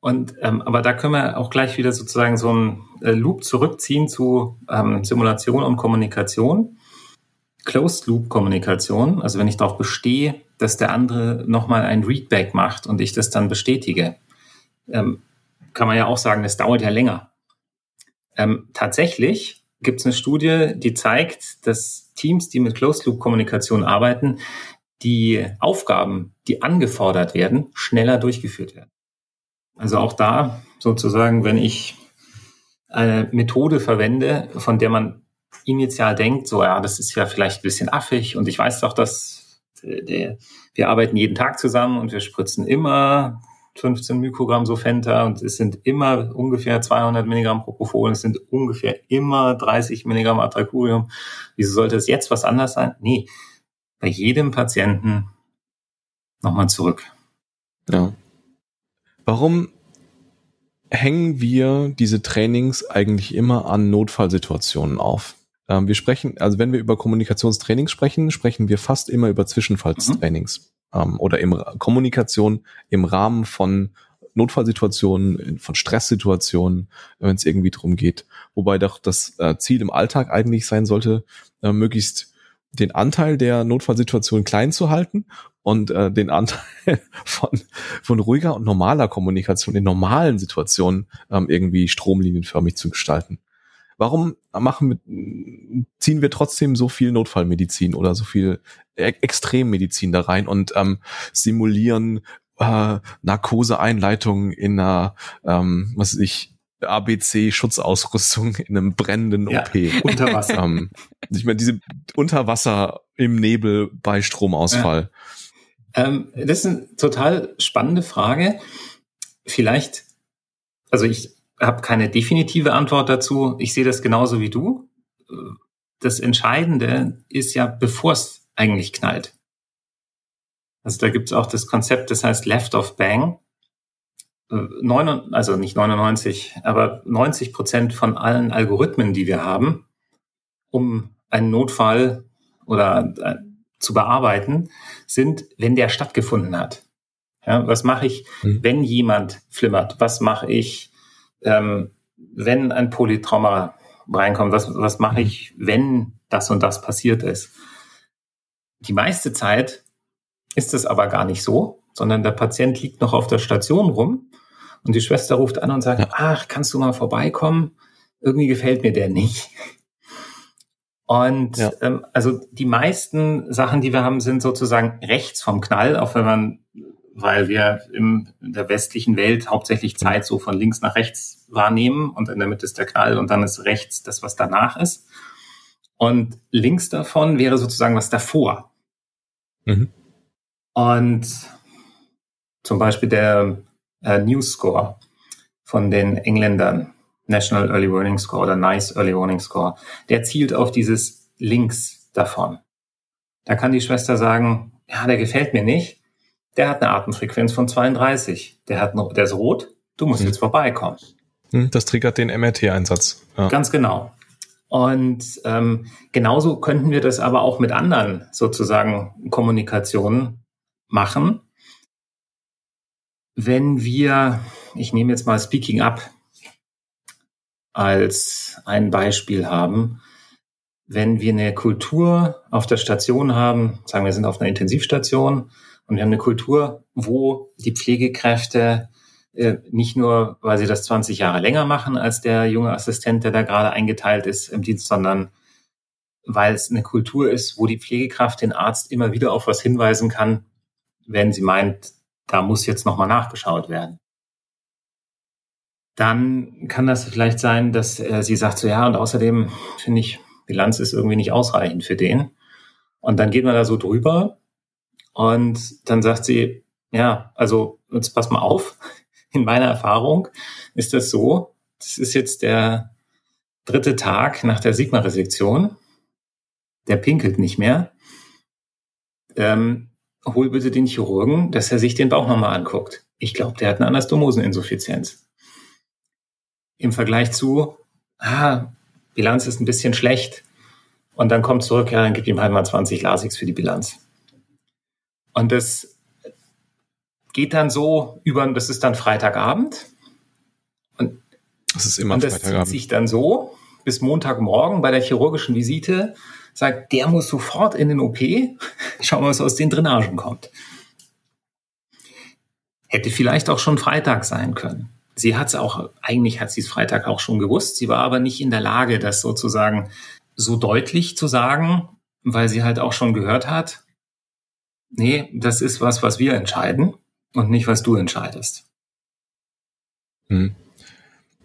C: Und ähm, aber da können wir auch gleich wieder sozusagen so einen äh, Loop zurückziehen zu ähm, Simulation und Kommunikation. Closed-Loop-Kommunikation, also wenn ich darauf bestehe, dass der andere nochmal ein Readback macht und ich das dann bestätige, ähm, kann man ja auch sagen, das dauert ja länger. Ähm, tatsächlich gibt es eine Studie, die zeigt, dass Teams, die mit Closed-Loop-Kommunikation arbeiten, die Aufgaben, die angefordert werden, schneller durchgeführt werden. Also auch da sozusagen, wenn ich eine Methode verwende, von der man initial denkt, so ja, das ist ja vielleicht ein bisschen affig und ich weiß doch, dass äh, der, wir arbeiten jeden Tag zusammen und wir spritzen immer 15 Mikrogramm Sofenta und es sind immer ungefähr 200 Milligramm Propofol, es sind ungefähr immer 30 Milligramm Atracurium. Wieso sollte es jetzt was anders sein? Nee, bei jedem Patienten nochmal zurück.
A: Ja. Warum hängen wir diese Trainings eigentlich immer an Notfallsituationen auf? Ähm, wir sprechen, also wenn wir über Kommunikationstrainings sprechen, sprechen wir fast immer über Zwischenfallstrainings mhm. ähm, oder im Kommunikation im Rahmen von Notfallsituationen, von Stresssituationen, wenn es irgendwie drum geht. Wobei doch das äh, Ziel im Alltag eigentlich sein sollte, äh, möglichst den Anteil der Notfallsituation klein zu halten und äh, den Anteil von, von ruhiger und normaler Kommunikation in normalen Situationen ähm, irgendwie stromlinienförmig zu gestalten warum machen wir, ziehen wir trotzdem so viel Notfallmedizin oder so viel e-, Extremmedizin da rein und ähm, simulieren äh, Narkoseeinleitungen in einer, ähm, was weiß ich, ABC-Schutzausrüstung in einem brennenden ja, OP.
C: Unter Wasser. ähm,
A: ich meine, diese Unterwasser im Nebel bei Stromausfall.
C: Ja. Ähm, das ist eine total spannende Frage. Vielleicht, also ich habe keine definitive Antwort dazu. Ich sehe das genauso wie du. Das Entscheidende ist ja, bevor es eigentlich knallt. Also da gibt es auch das Konzept, das heißt Left of Bang. Neun, also nicht 99, aber 90 Prozent von allen Algorithmen, die wir haben, um einen Notfall oder äh, zu bearbeiten, sind, wenn der stattgefunden hat. Ja, was mache ich, mhm. wenn jemand flimmert? Was mache ich, ähm, wenn ein Polytrauma reinkommt, was, was mache ich, wenn das und das passiert ist? Die meiste Zeit ist es aber gar nicht so, sondern der Patient liegt noch auf der Station rum und die Schwester ruft an und sagt, ach, kannst du mal vorbeikommen? Irgendwie gefällt mir der nicht. Und ja. ähm, also die meisten Sachen, die wir haben, sind sozusagen rechts vom Knall, auch wenn man weil wir im, in der westlichen Welt hauptsächlich Zeit so von links nach rechts wahrnehmen und in der Mitte ist der Knall und dann ist rechts das, was danach ist. Und links davon wäre sozusagen was davor. Mhm. Und zum Beispiel der äh, News Score von den Engländern, National Early Warning Score oder Nice Early Warning Score, der zielt auf dieses links davon. Da kann die Schwester sagen, ja, der gefällt mir nicht der hat eine Atemfrequenz von 32. Der hat noch, der ist rot, du musst hm. jetzt vorbeikommen.
A: Hm, das triggert den MRT-Einsatz.
C: Ja. Ganz genau. Und ähm, genauso könnten wir das aber auch mit anderen sozusagen Kommunikationen machen. Wenn wir, ich nehme jetzt mal Speaking Up als ein Beispiel haben, wenn wir eine Kultur auf der Station haben, sagen wir sind auf einer Intensivstation und wir haben eine Kultur, wo die Pflegekräfte Äh, nicht nur, weil sie das 20 Jahre länger machen als der junge Assistent, der da gerade eingeteilt ist im Dienst, sondern weil es eine Kultur ist, wo die Pflegekraft den Arzt immer wieder auf was hinweisen kann, wenn sie meint, da muss jetzt nochmal nachgeschaut werden. Dann kann das vielleicht sein, dass äh, sie sagt so, ja, und außerdem finde ich, Bilanz ist irgendwie nicht ausreichend für den. Und dann geht man da so drüber und dann sagt sie, ja, also jetzt pass mal auf, in meiner Erfahrung ist das so, das ist jetzt der dritte Tag nach der Sigma-Resektion, der pinkelt nicht mehr. Ähm, hol bitte den Chirurgen, dass er sich den Bauch nochmal anguckt. Ich glaube, der hat eine Anastomoseninsuffizienz. Im Vergleich zu, ah, Bilanz ist ein bisschen schlecht. Und dann kommt zurück, ja, dann gib ihm halt mal 20 Lasiks für die Bilanz. Und das geht dann so über, das ist dann Freitagabend. Und
A: das ist immer
C: und das zieht sich dann so bis Montagmorgen bei der chirurgischen Visite, sagt, der muss sofort in den OP. Schauen wir, was aus den Drainagen kommt. Hätte vielleicht auch schon Freitag sein können. Sie hat es auch, eigentlich hat sie es Freitag auch schon gewusst. Sie war aber nicht in der Lage, das sozusagen so deutlich zu sagen, weil sie halt auch schon gehört hat, nee, das ist was, was wir entscheiden und nicht, was du entscheidest.
A: Hm.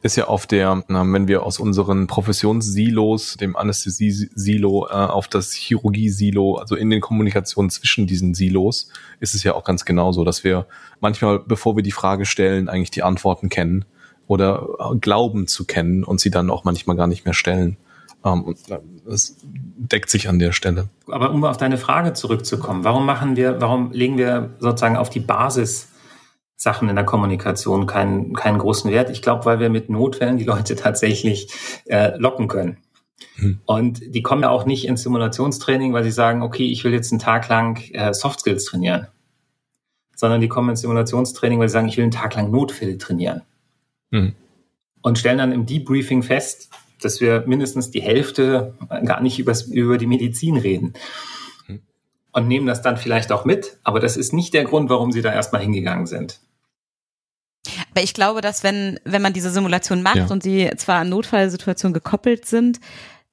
A: Ist ja auf der, wenn wir aus unseren Professionssilos, dem Anästhesie-Silo äh, auf das Chirurgie-Silo, also in den Kommunikationen zwischen diesen Silos, ist es ja auch ganz genauso, dass wir manchmal, bevor wir die Frage stellen, eigentlich die Antworten kennen oder glauben zu kennen und sie dann auch manchmal gar nicht mehr stellen. Ähm, und das deckt sich an der Stelle.
C: Aber um auf deine Frage zurückzukommen, warum machen wir, warum legen wir sozusagen auf die Basis Sachen in der Kommunikation keinen, keinen großen Wert? Ich glaube, weil wir mit Notfällen die Leute tatsächlich äh, locken können. Hm. Und die kommen ja auch nicht ins Simulationstraining, weil sie sagen, okay, ich will jetzt einen Tag lang äh, Soft Skills trainieren. Sondern die kommen ins Simulationstraining, weil sie sagen, ich will einen Tag lang Notfälle trainieren. Hm. Und stellen dann im Debriefing fest, dass wir mindestens die Hälfte gar nicht übers, über die Medizin reden. Hm. Und nehmen das dann vielleicht auch mit, aber das ist nicht der Grund, warum sie da erstmal hingegangen sind.
B: Aber ich glaube, dass wenn, wenn man diese Simulation macht ja. und sie zwar an Notfallsituationen gekoppelt sind,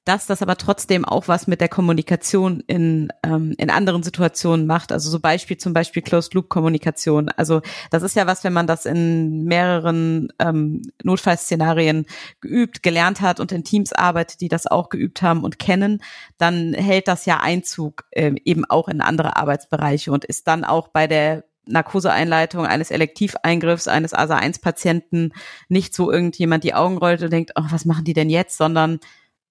B: dass das aber trotzdem auch was mit der Kommunikation in, ähm, in anderen Situationen macht. Also so Beispiel zum Beispiel Closed-Loop-Kommunikation. Also das ist ja was, wenn man das in mehreren ähm, Notfallszenarien geübt, gelernt hat und in Teams arbeitet, die das auch geübt haben und kennen, dann hält das ja Einzug äh, eben auch in andere Arbeitsbereiche und ist dann auch bei der Narkoseeinleitung eines Elektiveingriffs eines ASA-1-Patienten nicht so irgendjemand die Augen rollt und denkt, oh, was machen die denn jetzt, sondern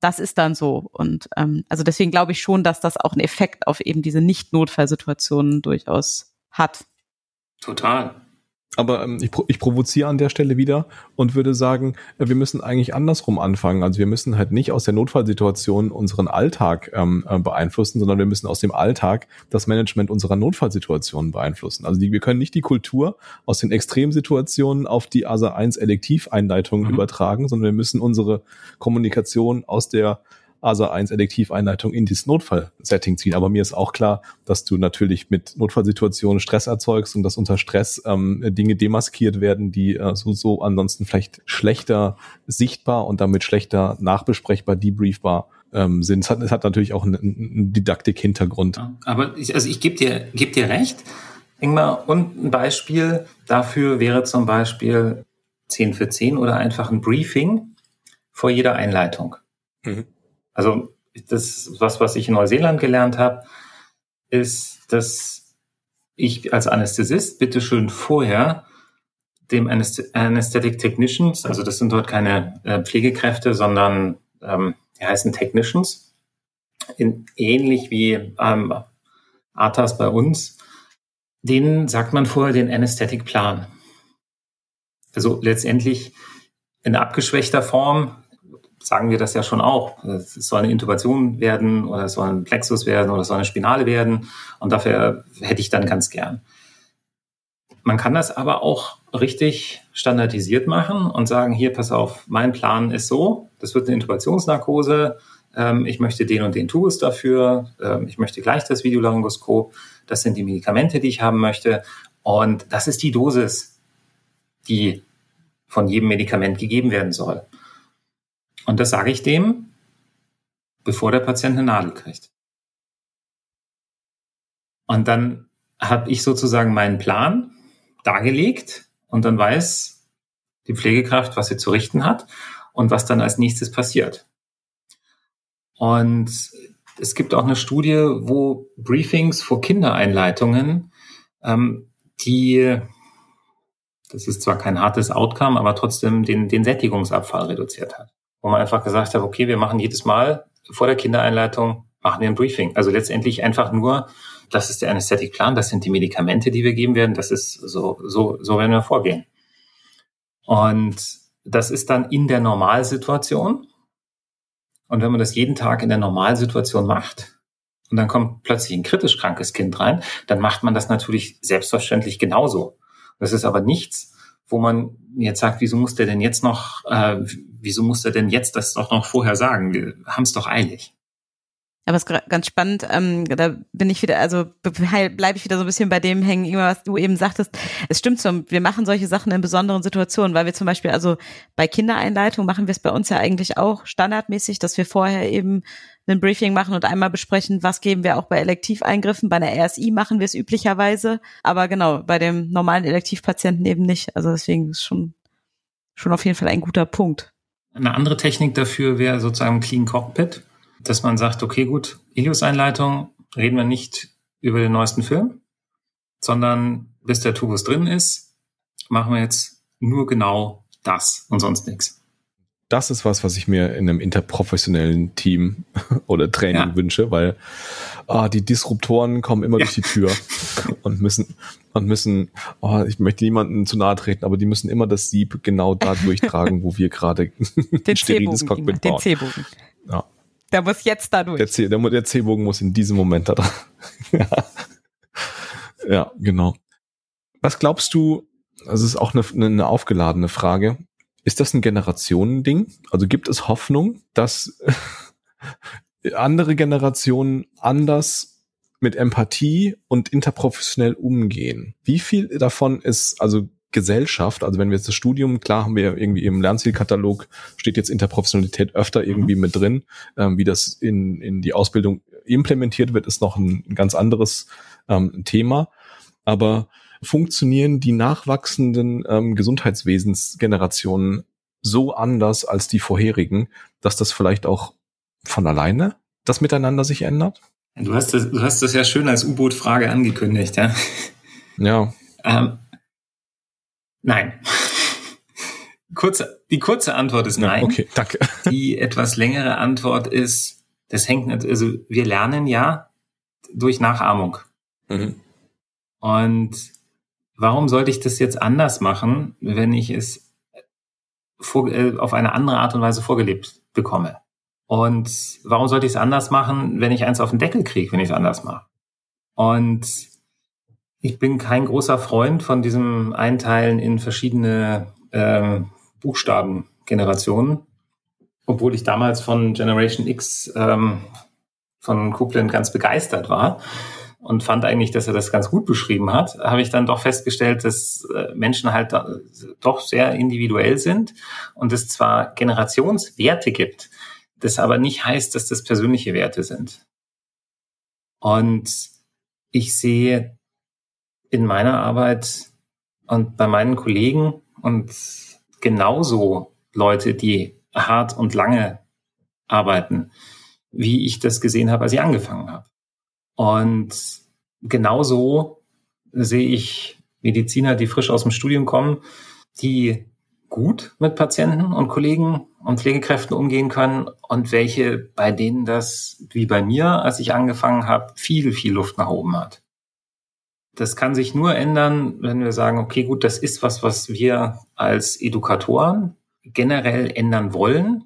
B: das ist dann so. Und ähm, also deswegen glaube ich schon, dass das auch einen Effekt auf eben diese Nicht-Notfallsituationen durchaus hat.
C: Total.
A: Aber ähm, ich, ich provoziere an der Stelle wieder und würde sagen, äh, wir müssen eigentlich andersrum anfangen. Also wir müssen halt nicht aus der Notfallsituation unseren Alltag ähm, äh, beeinflussen, sondern wir müssen aus dem Alltag das Management unserer Notfallsituationen beeinflussen. Also die, wir können nicht die Kultur aus den Extremsituationen auf die ASA 1 Elektiveinleitung mhm. übertragen, sondern wir müssen unsere Kommunikation aus der ASA 1 Elektiveinleitung in dieses Notfallsetting ziehen. Aber mir ist auch klar, dass du natürlich mit Notfallsituationen Stress erzeugst und dass unter Stress ähm, Dinge demaskiert werden, die äh, so, so ansonsten vielleicht schlechter sichtbar und damit schlechter nachbesprechbar, debriefbar ähm, sind. Es hat, es hat natürlich auch einen, einen Didaktik-Hintergrund.
C: Aber ich, also ich gebe dir, geb dir recht, Ingmar, und ein Beispiel dafür wäre zum Beispiel 10 für 10 oder einfach ein Briefing vor jeder Einleitung. Mhm. Also das, was, was ich in Neuseeland gelernt habe, ist, dass ich als Anästhesist bitteschön vorher dem Anesthetic Technicians, also das sind dort keine äh, Pflegekräfte, sondern ähm, die heißen Technicians, in, ähnlich wie ähm, ATAS bei uns, denen sagt man vorher den Anesthetic Plan. Also letztendlich in abgeschwächter Form sagen wir das ja schon auch. Es soll eine Intubation werden oder es soll ein Plexus werden oder es soll eine Spinale werden. Und dafür hätte ich dann ganz gern. Man kann das aber auch richtig standardisiert machen und sagen, hier, pass auf, mein Plan ist so, das wird eine Intubationsnarkose, ähm, ich möchte den und den Tubus dafür, ähm, ich möchte gleich das Videolaryngoskop, das sind die Medikamente, die ich haben möchte und das ist die Dosis. die von jedem Medikament gegeben werden soll. Und das sage ich dem, bevor der Patient eine Nadel kriegt. Und dann habe ich sozusagen meinen Plan dargelegt und dann weiß die Pflegekraft, was sie zu richten hat und was dann als nächstes passiert. Und es gibt auch eine Studie, wo Briefings vor Kindereinleitungen, ähm, die, das ist zwar kein hartes Outcome, aber trotzdem den, den Sättigungsabfall reduziert hat. Wo man einfach gesagt hat, okay, wir machen jedes Mal vor der Kindereinleitung, machen wir ein Briefing. Also letztendlich einfach nur, das ist der Anästhetikplan, das sind die Medikamente, die wir geben werden, das ist so, so, so werden wir vorgehen. Und das ist dann in der Normalsituation. Und wenn man das jeden Tag in der Normalsituation macht, und dann kommt plötzlich ein kritisch krankes Kind rein, dann macht man das natürlich selbstverständlich genauso. Das ist aber nichts, wo man jetzt sagt, wieso muss der denn jetzt noch, äh, wieso muss der denn jetzt das doch noch vorher sagen? Wir haben es doch eilig.
B: Aber es ist ganz spannend, ähm, da bin ich wieder, also bleibe ich wieder so ein bisschen bei dem hängen, was du eben sagtest. Es stimmt so, wir machen solche Sachen in besonderen Situationen, weil wir zum Beispiel, also bei Kindereinleitung machen wir es bei uns ja eigentlich auch standardmäßig, dass wir vorher eben ein Briefing machen und einmal besprechen, was geben wir auch bei Elektiveingriffen. Bei einer RSI machen wir es üblicherweise, aber genau, bei dem normalen Elektivpatienten eben nicht. Also deswegen ist schon, schon auf jeden Fall ein guter Punkt.
C: Eine andere Technik dafür wäre sozusagen Clean Cockpit dass man sagt, okay, gut, Ilius-Einleitung, reden wir nicht über den neuesten Film, sondern bis der Tubus drin ist, machen wir jetzt nur genau das und sonst nichts.
A: Das ist was, was ich mir in einem interprofessionellen Team oder Training ja. wünsche, weil ah, die Disruptoren kommen immer ja. durch die Tür und müssen und müssen, oh, ich möchte niemanden zu nahe treten, aber die müssen immer das Sieb genau da durchtragen, wo wir gerade
B: ein steriles Cockpit bauen. Den C-Bogen. Ja. Der muss jetzt da durch.
A: Der, C, der, der C-Bogen muss in diesem Moment da dran. ja. ja, genau. Was glaubst du, das ist auch eine, eine aufgeladene Frage, ist das ein Generationending? Also gibt es Hoffnung, dass andere Generationen anders mit Empathie und interprofessionell umgehen? Wie viel davon ist also Gesellschaft, also wenn wir jetzt das Studium, klar haben wir irgendwie im Lernzielkatalog, steht jetzt Interprofessionalität öfter irgendwie mhm. mit drin. Ähm, wie das in, in die Ausbildung implementiert wird, ist noch ein, ein ganz anderes ähm, Thema. Aber funktionieren die nachwachsenden ähm, Gesundheitswesensgenerationen so anders als die vorherigen, dass das vielleicht auch von alleine das Miteinander sich ändert?
C: Du hast das, du hast das ja schön als U-Boot-Frage angekündigt, ja?
A: Ja.
C: Ähm, Nein. kurze, die kurze Antwort ist nein.
A: Ja, okay, danke.
C: Die etwas längere Antwort ist, das hängt nicht, also wir lernen ja durch Nachahmung. Mhm. Und warum sollte ich das jetzt anders machen, wenn ich es vor, äh, auf eine andere Art und Weise vorgelebt bekomme? Und warum sollte ich es anders machen, wenn ich eins auf den Deckel kriege, wenn ich es anders mache? Und ich bin kein großer Freund von diesem Einteilen in verschiedene ähm, Buchstabengenerationen, obwohl ich damals von Generation X ähm, von Copeland ganz begeistert war und fand eigentlich, dass er das ganz gut beschrieben hat, habe ich dann doch festgestellt, dass äh, Menschen halt doch sehr individuell sind und es zwar Generationswerte gibt, das aber nicht heißt, dass das persönliche Werte sind. Und ich sehe in meiner Arbeit und bei meinen Kollegen und genauso Leute, die hart und lange arbeiten, wie ich das gesehen habe, als ich angefangen habe. Und genauso sehe ich Mediziner, die frisch aus dem Studium kommen, die gut mit Patienten und Kollegen und Pflegekräften umgehen können und welche, bei denen das, wie bei mir, als ich angefangen habe, viel, viel Luft nach oben hat. Das kann sich nur ändern, wenn wir sagen, okay, gut, das ist was, was wir als Edukatoren generell ändern wollen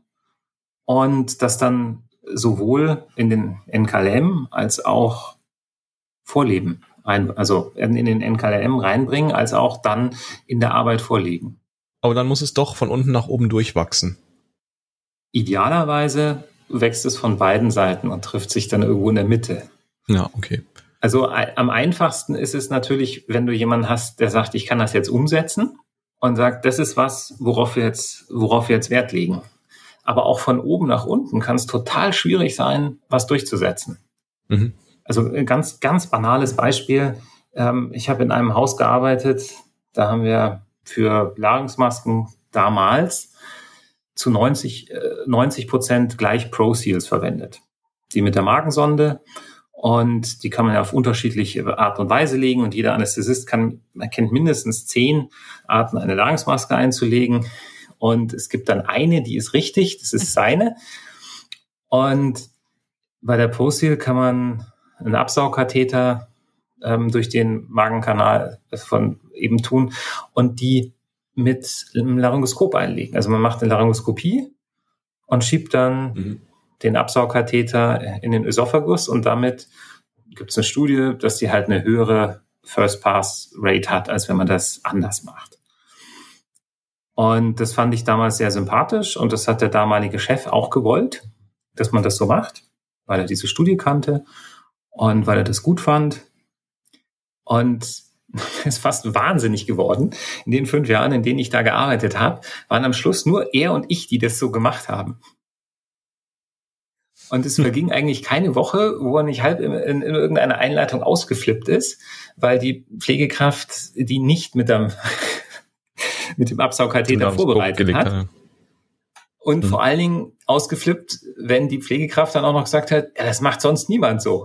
C: und das dann sowohl in den NKLM als auch vorleben, also in den NKLM reinbringen, als auch dann in der Arbeit vorlegen.
A: Aber dann muss es doch von unten nach oben durchwachsen.
C: Idealerweise wächst es von beiden Seiten und trifft sich dann irgendwo in der Mitte.
A: Ja, okay.
C: Also am einfachsten ist es natürlich, wenn du jemanden hast, der sagt, ich kann das jetzt umsetzen. und sagt, das ist was, worauf wir jetzt, worauf wir jetzt Wert legen. Aber auch von oben nach unten kann es total schwierig sein, was durchzusetzen. Mhm. Also ein ganz, ganz banales Beispiel. Ähm, ich habe in einem Haus gearbeitet, da haben wir für Lagerungsmasken damals zu 90, 90 äh, Prozent gleich Pro Seals verwendet. Die mit der Markensonde und die kann man ja auf unterschiedliche Art und Weise legen und jeder Anästhesist kann, erkennt mindestens zehn Arten, eine Lagerungsmaske einzulegen. Und es gibt dann eine, die ist richtig, das ist seine. Und bei der Pro-Seal kann man einen Absaugkatheter ähm, durch den Magenkanal von eben tun und die mit einem Laryngoskop einlegen. Also man macht eine Laryngoskopie und schiebt dann mhm. Den Absaugkatheter in den Ösophagus und damit gibt es eine Studie, dass die halt eine höhere First Pass Rate hat, als wenn man das anders macht. Und das fand ich damals sehr sympathisch und das hat der damalige Chef auch gewollt, dass man das so macht, weil er diese Studie kannte und weil er das gut fand. Und ist fast wahnsinnig geworden. In den fünf Jahren, in denen ich da gearbeitet habe, waren am Schluss nur er und ich, die das so gemacht haben. Und es verging eigentlich keine Woche, wo er nicht halb in, in, in irgendeiner Einleitung ausgeflippt ist, weil die Pflegekraft die nicht mit dem, mit dem Absaugkatheter vorbereitet hat. Und mhm. vor allen Dingen ausgeflippt, wenn die Pflegekraft dann auch noch gesagt hat, ja, das macht sonst niemand so.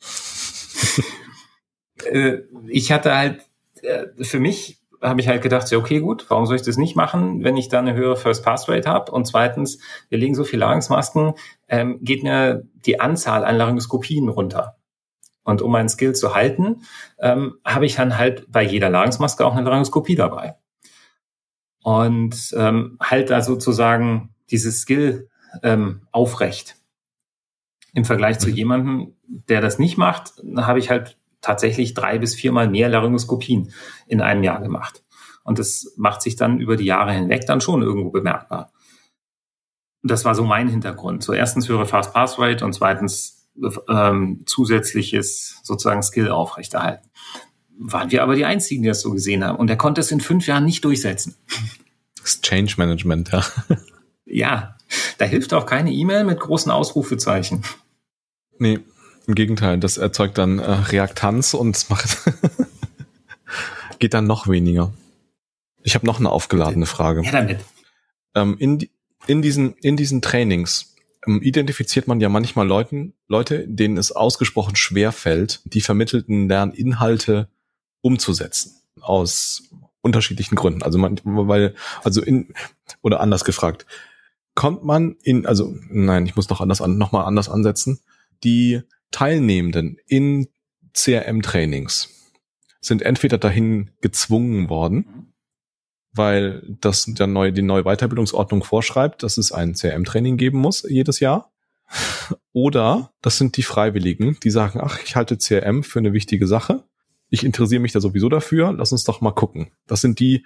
C: äh, ich hatte halt, äh, für mich habe ich halt gedacht, ja, okay, gut, warum soll ich das nicht machen, wenn ich da eine höhere First Pass Rate habe? Und zweitens, wir legen so viel Larynxmasken, ähm, geht mir die Anzahl an Laryngoskopien runter. Und um meinen Skill zu halten, ähm, habe ich dann halt bei jeder Larynxmaske auch eine Laryngoskopie dabei. Und ähm, halt da sozusagen dieses Skill ähm, aufrecht. Im Vergleich zu mhm. jemandem, der das nicht macht, habe ich halt tatsächlich drei bis viermal mehr Laryngoskopien in einem Jahr gemacht. Und das macht sich dann über die Jahre hinweg dann schon irgendwo bemerkbar. Das war so mein Hintergrund. So erstens höhere Fast Pass Rate und zweitens ähm, zusätzliches sozusagen Skill aufrechterhalten. Waren wir aber die Einzigen, die das so gesehen haben. Und er konnte es in fünf Jahren nicht durchsetzen.
A: Das Change Management, ja.
C: Ja, da hilft auch keine E-Mail mit großen Ausrufezeichen.
A: Nee, im Gegenteil, das erzeugt dann äh, Reaktanz und es macht geht dann noch weniger. Ich habe noch eine aufgeladene Frage. Ja, damit. Ähm, in, in, diesen, in diesen Trainings ähm, identifiziert man ja manchmal Leuten, Leute, denen es ausgesprochen schwer fällt, die vermittelten Lerninhalte umzusetzen. Aus unterschiedlichen Gründen. Also man, weil, also in, oder anders gefragt, kommt man in, also nein, ich muss noch anders an, noch mal anders ansetzen. Die Teilnehmenden in CRM-Trainings sind entweder dahin gezwungen worden, weil das der neue, die neue Weiterbildungsordnung vorschreibt, dass es ein CRM-Training geben muss jedes Jahr. Oder das sind die Freiwilligen, die sagen, ach, ich halte CRM für eine wichtige Sache. Ich interessiere mich da sowieso dafür. Lass uns doch mal gucken. Das sind die,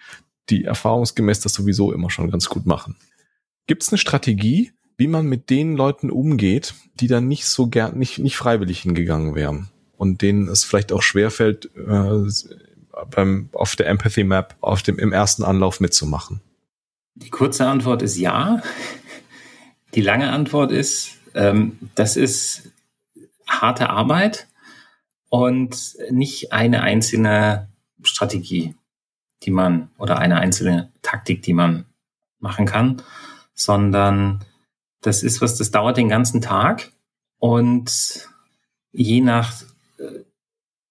A: die erfahrungsgemäß das sowieso immer schon ganz gut machen. Gibt es eine Strategie, wie man mit den Leuten umgeht, die dann nicht so gern, nicht, nicht freiwillig hingegangen wären und denen es vielleicht auch schwerfällt, äh, beim, auf der Empathy Map auf dem, im ersten Anlauf mitzumachen?
C: Die kurze Antwort ist ja. Die lange Antwort ist, ähm, das ist harte Arbeit und nicht eine einzelne Strategie, die man oder eine einzelne Taktik, die man machen kann, sondern das ist was, das dauert den ganzen Tag und je nach äh,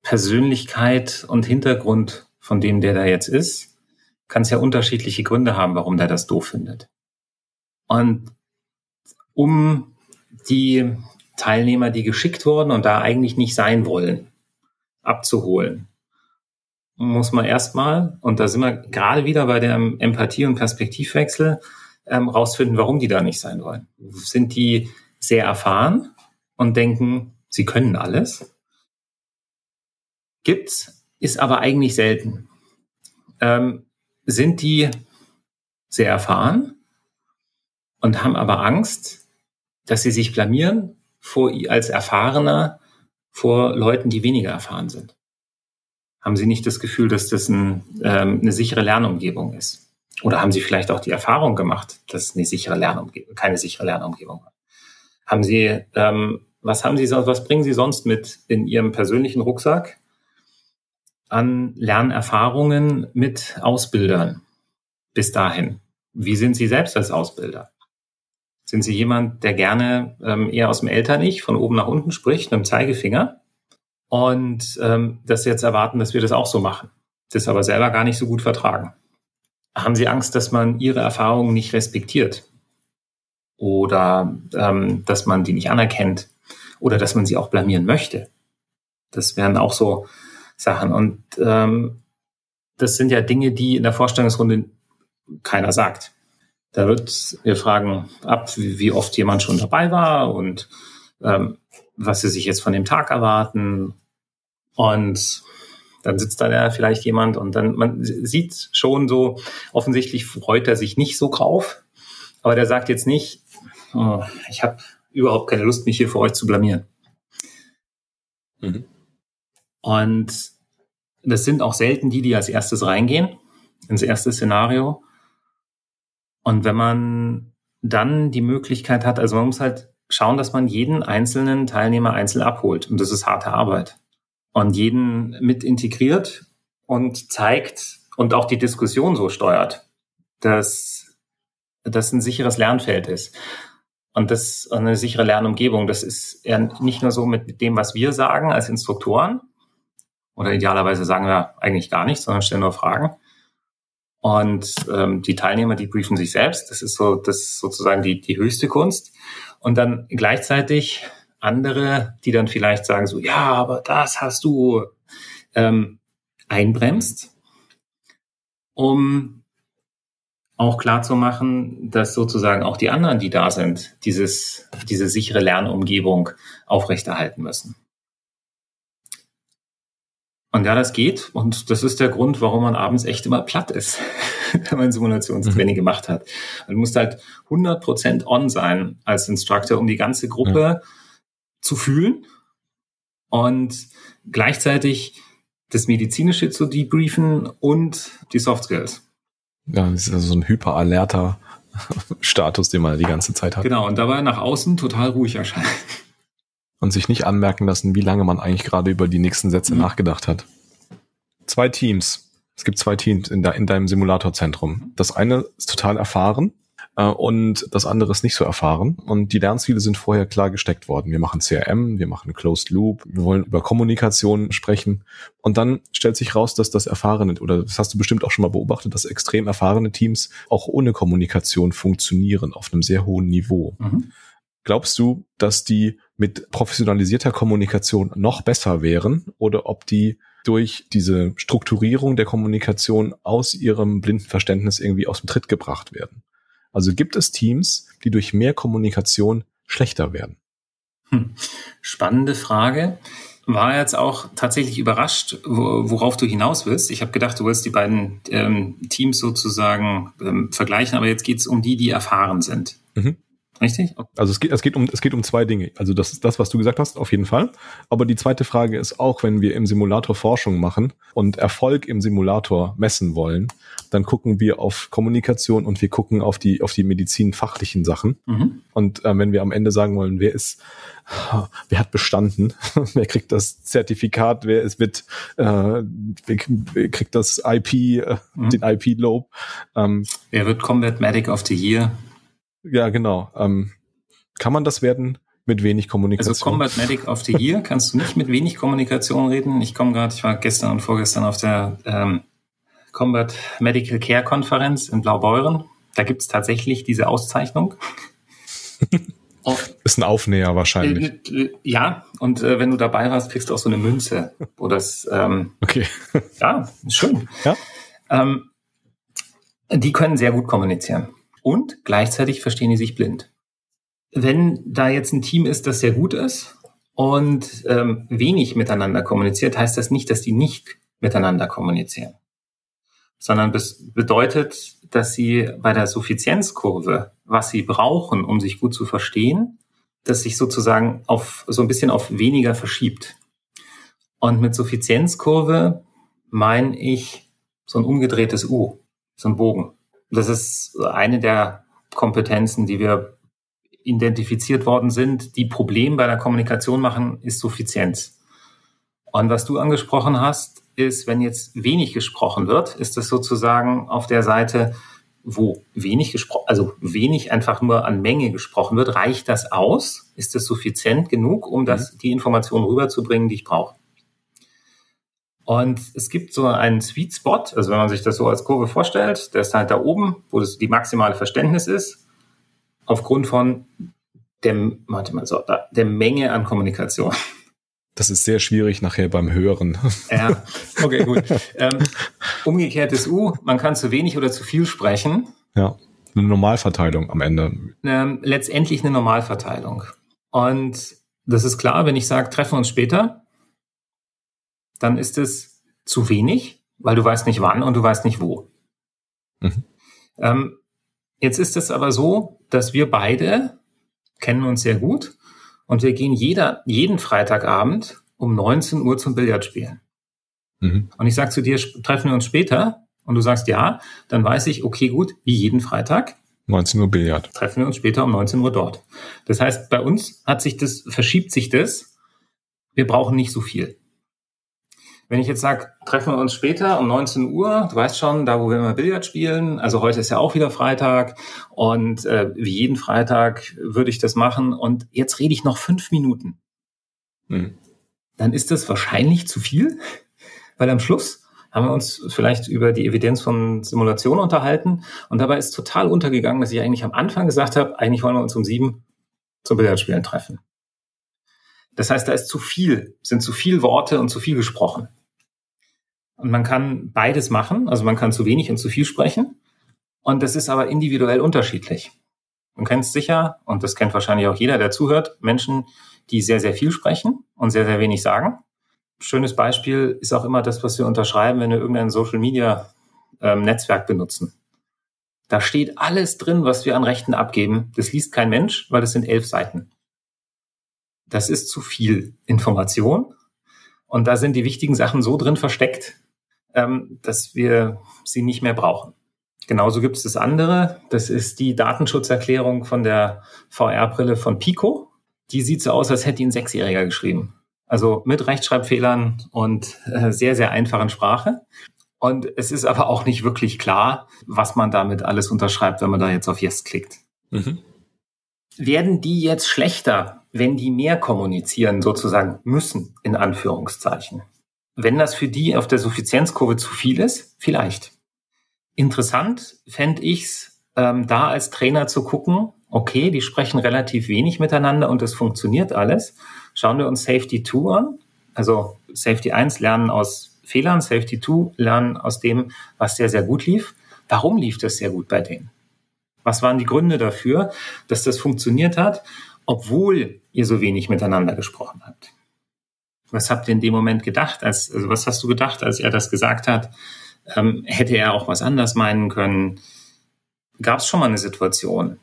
C: Persönlichkeit und Hintergrund von dem, der da jetzt ist, kann es ja unterschiedliche Gründe haben, warum der das doof findet. Und um die Teilnehmer, die geschickt wurden und da eigentlich nicht sein wollen, abzuholen, muss man erstmal, und da sind wir gerade wieder bei dem Empathie- und Perspektivwechsel, ähm, rausfinden, warum die da nicht sein wollen. Sind die sehr erfahren und denken, sie können alles? Gibt's, ist aber eigentlich selten. Ähm, sind die sehr erfahren und haben aber Angst, dass sie sich blamieren vor, als Erfahrener vor Leuten, die weniger erfahren sind. Haben Sie nicht das Gefühl, dass das ein, ähm, eine sichere Lernumgebung ist? Oder haben Sie vielleicht auch die Erfahrung gemacht, dass eine sichere Lernumgebung, keine sichere Lernumgebung war? Haben Sie, ähm, was haben Sie sonst, was bringen Sie sonst mit in Ihrem persönlichen Rucksack an Lernerfahrungen mit Ausbildern bis dahin? Wie sind Sie selbst als Ausbilder? Sind Sie jemand, der gerne ähm, eher aus dem Eltern-Ich von oben nach unten spricht, mit dem Zeigefinger? Und ähm, Sie jetzt erwarten, dass wir das auch so machen, das aber selber gar nicht so gut vertragen. Haben Sie Angst, dass man Ihre Erfahrungen nicht respektiert? Oder ähm, dass man die nicht anerkennt? Oder dass man sie auch blamieren möchte? Das wären auch so Sachen. Und ähm, das sind ja Dinge, die in der Vorstellungsrunde keiner sagt. Da wird, wir fragen ab, wie, oft jemand schon dabei war und ähm, was sie sich jetzt von dem Tag erwarten. Und dann sitzt da ja vielleicht jemand und dann, man sieht schon so, offensichtlich freut er sich nicht so drauf, aber der sagt jetzt nicht, oh, ich habe überhaupt keine Lust, mich hier für euch zu blamieren. Mhm. Und das sind auch selten die, die als erstes reingehen ins erste Szenario, und wenn man dann die Möglichkeit hat, also man muss halt schauen, dass man jeden einzelnen Teilnehmer einzeln abholt. Und das ist harte Arbeit. Und jeden mit integriert und zeigt und auch die Diskussion so steuert, dass das ein sicheres Lernfeld ist. Und das eine sichere Lernumgebung, das ist eher nicht nur so mit dem, was wir sagen als Instruktoren. Oder idealerweise sagen wir eigentlich gar nichts, sondern stellen nur Fragen. Und ähm, die Teilnehmer, die briefen sich selbst. Das ist so, das ist sozusagen die, die höchste Kunst. Und dann gleichzeitig andere, die dann vielleicht sagen so, ja, aber das hast du ähm, einbremst, um auch klar zu machen, dass sozusagen auch die anderen, die da sind, dieses, diese sichere Lernumgebung aufrechterhalten müssen. Und ja, das geht. Und das ist der Grund, warum man abends echt immer platt ist, wenn man Simulationstraining mhm. gemacht hat. Du musst halt 100% on sein als Instructor, um die ganze Gruppe ja. Zu fühlen und gleichzeitig das Medizinische zu debriefen und die Soft Skills.
A: Ja, das ist also so ein hyperalerter Status, den man die ganze Zeit hat.
C: Genau, und dabei nach außen total ruhig erscheinen
A: und sich nicht anmerken lassen, wie lange man eigentlich gerade über die nächsten Sätze mhm. nachgedacht hat. Zwei Teams. Es gibt zwei Teams in, de in deinem Simulatorzentrum. Das eine ist total erfahren äh, und das andere ist nicht so erfahren. Und die Lernziele sind vorher klar gesteckt worden. Wir machen CRM, wir machen Closed Loop, wir wollen über Kommunikation sprechen. Und dann stellt sich raus, dass das erfahrene, oder das hast du bestimmt auch schon mal beobachtet, dass extrem erfahrene Teams auch ohne Kommunikation funktionieren auf einem sehr hohen Niveau. Mhm. Glaubst du, dass die mit professionalisierter Kommunikation noch besser wären oder ob die durch diese Strukturierung der Kommunikation aus ihrem blinden Verständnis irgendwie aus dem Tritt gebracht werden? Also gibt es Teams, die durch mehr Kommunikation schlechter werden?
C: Hm. Spannende Frage. War jetzt auch tatsächlich überrascht, worauf du hinaus willst. Ich habe gedacht, du willst die beiden ähm, Teams sozusagen ähm, vergleichen, aber jetzt geht es um die, die erfahren sind. Mhm. Richtig?
A: Okay. Also es geht, es geht um, es geht um zwei Dinge. Also das ist das, was du gesagt hast, auf jeden Fall. Aber die zweite Frage ist auch, wenn wir im Simulator Forschung machen und Erfolg im Simulator messen wollen, dann gucken wir auf Kommunikation und wir gucken auf die, auf die medizinfachlichen Sachen. Mhm. Und äh, wenn wir am Ende sagen wollen, wer ist, wer hat bestanden, wer kriegt das Zertifikat, wer ist mit, äh, wer kriegt das IP, äh, mhm. den IP-Lob.
C: Ähm, wer wird Combat Medic of the Year?
A: Ja, genau. Ähm, kann man das werden mit wenig Kommunikation?
C: Also Combat Medic of the Year kannst du nicht mit wenig Kommunikation reden. Ich komme gerade, ich war gestern und vorgestern auf der ähm, Combat Medical Care Konferenz in Blaubeuren. Da gibt es tatsächlich diese Auszeichnung.
A: ist ein Aufnäher wahrscheinlich.
C: Äh, äh, ja, und äh, wenn du dabei warst, kriegst du auch so eine Münze. Wo das, ähm,
A: okay.
C: ja, schön. Ja. Ähm, die können sehr gut kommunizieren und gleichzeitig verstehen die sich blind. Wenn da jetzt ein Team ist, das sehr gut ist und ähm, wenig miteinander kommuniziert, heißt das nicht, dass die nicht miteinander kommunizieren, sondern das bedeutet, dass sie bei der Suffizienzkurve, was sie brauchen, um sich gut zu verstehen, dass sich sozusagen auf so ein bisschen auf weniger verschiebt. Und mit Suffizienzkurve meine ich so ein umgedrehtes U, so ein Bogen. Das ist eine der Kompetenzen, die wir identifiziert worden sind, die Problem bei der Kommunikation machen, ist Suffizienz. Und was du angesprochen hast, ist, wenn jetzt wenig gesprochen wird, ist das sozusagen auf der Seite, wo wenig gesprochen, also wenig einfach nur an Menge gesprochen wird, reicht das aus? Ist das suffizient genug, um das, mhm. die Information rüberzubringen, die ich brauche? Und es gibt so einen Sweet Spot, also wenn man sich das so als Kurve vorstellt, der ist halt da oben, wo das die maximale Verständnis ist, aufgrund von der, warte mal, so, der Menge an Kommunikation.
A: Das ist sehr schwierig nachher beim Hören.
C: Ja, okay, gut. ähm, umgekehrtes U, man kann zu wenig oder zu viel sprechen.
A: Ja, eine Normalverteilung am Ende.
C: Ähm, letztendlich eine Normalverteilung. Und das ist klar, wenn ich sage, treffen wir uns später, dann ist es zu wenig, weil du weißt nicht wann und du weißt nicht wo. Mhm. Ähm, jetzt ist es aber so, dass wir beide kennen uns sehr gut und wir gehen jeder, jeden Freitagabend um 19 Uhr zum Billard spielen. Mhm. Und ich sage zu dir, treffen wir uns später und du sagst ja, dann weiß ich, okay, gut, wie jeden Freitag.
A: 19 Uhr Billard.
C: Treffen wir uns später um 19 Uhr dort. Das heißt, bei uns hat sich das, verschiebt sich das. Wir brauchen nicht so viel. Wenn ich jetzt sage, treffen wir uns später um 19 Uhr, du weißt schon, da wo wir immer Billard spielen, also heute ist ja auch wieder Freitag und äh, wie jeden Freitag würde ich das machen und jetzt rede ich noch fünf Minuten. Mhm. Dann ist das wahrscheinlich zu viel, weil am Schluss haben wir uns vielleicht über die Evidenz von Simulationen unterhalten und dabei ist total untergegangen, dass ich eigentlich am Anfang gesagt habe, eigentlich wollen wir uns um sieben zum Billardspielen treffen. Das heißt, da ist zu viel, sind zu viel Worte und zu viel gesprochen. Und man kann beides machen, also man kann zu wenig und zu viel sprechen. Und das ist aber individuell unterschiedlich. Man kennt sicher, und das kennt wahrscheinlich auch jeder, der zuhört, Menschen, die sehr, sehr viel sprechen und sehr, sehr wenig sagen. Schönes Beispiel ist auch immer das, was wir unterschreiben, wenn wir irgendein Social Media ähm, Netzwerk benutzen. Da steht alles drin, was wir an Rechten abgeben. Das liest kein Mensch, weil das sind elf Seiten. Das ist zu viel Information. Und da sind die wichtigen Sachen so drin versteckt, ähm, dass wir sie nicht mehr brauchen. Genauso gibt es das andere. Das ist die Datenschutzerklärung von der VR-Brille von Pico. Die sieht so aus, als hätte ihn ein Sechsjähriger geschrieben. Also mit Rechtschreibfehlern und äh, sehr, sehr einfachen Sprache. Und es ist aber auch nicht wirklich klar, was man damit alles unterschreibt, wenn man da jetzt auf Yes klickt. Mhm. Werden die jetzt schlechter, wenn die mehr kommunizieren, sozusagen müssen, in Anführungszeichen? Wenn das für die auf der Suffizienzkurve zu viel ist, vielleicht. Interessant fände ich's, ähm, da als Trainer zu gucken, okay, die sprechen relativ wenig miteinander und es funktioniert alles. Schauen wir uns Safety 2 an. Also Safety 1 lernen aus Fehlern, Safety 2 lernen aus dem, was sehr, sehr gut lief. Warum lief das sehr gut bei denen? Was waren die Gründe dafür, dass das funktioniert hat, obwohl ihr so wenig miteinander gesprochen habt? Was habt ihr in dem Moment gedacht? Als, also was hast du gedacht, als er das gesagt hat? Ähm, hätte er auch was anders meinen können? Gab es schon mal eine Situation,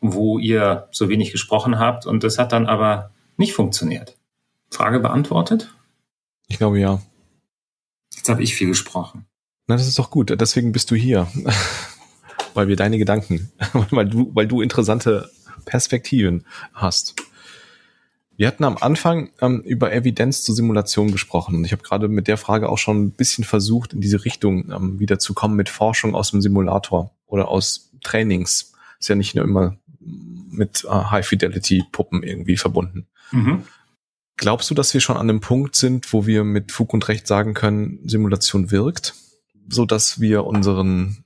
C: wo ihr so wenig gesprochen habt und das hat dann aber nicht funktioniert? Frage beantwortet?
A: Ich glaube ja.
C: Jetzt habe ich viel gesprochen.
A: Na, das ist doch gut. Deswegen bist du hier. weil wir deine Gedanken, weil du, weil du interessante Perspektiven hast. Wir hatten am Anfang ähm, über Evidenz zur Simulation gesprochen und ich habe gerade mit der Frage auch schon ein bisschen versucht, in diese Richtung ähm, wieder zu kommen mit Forschung aus dem Simulator oder aus Trainings. Ist ja nicht nur immer mit äh, High-Fidelity-Puppen irgendwie verbunden. Mhm. Glaubst du, dass wir schon an einem Punkt sind, wo wir mit Fug und Recht sagen können, Simulation wirkt, so dass wir unseren,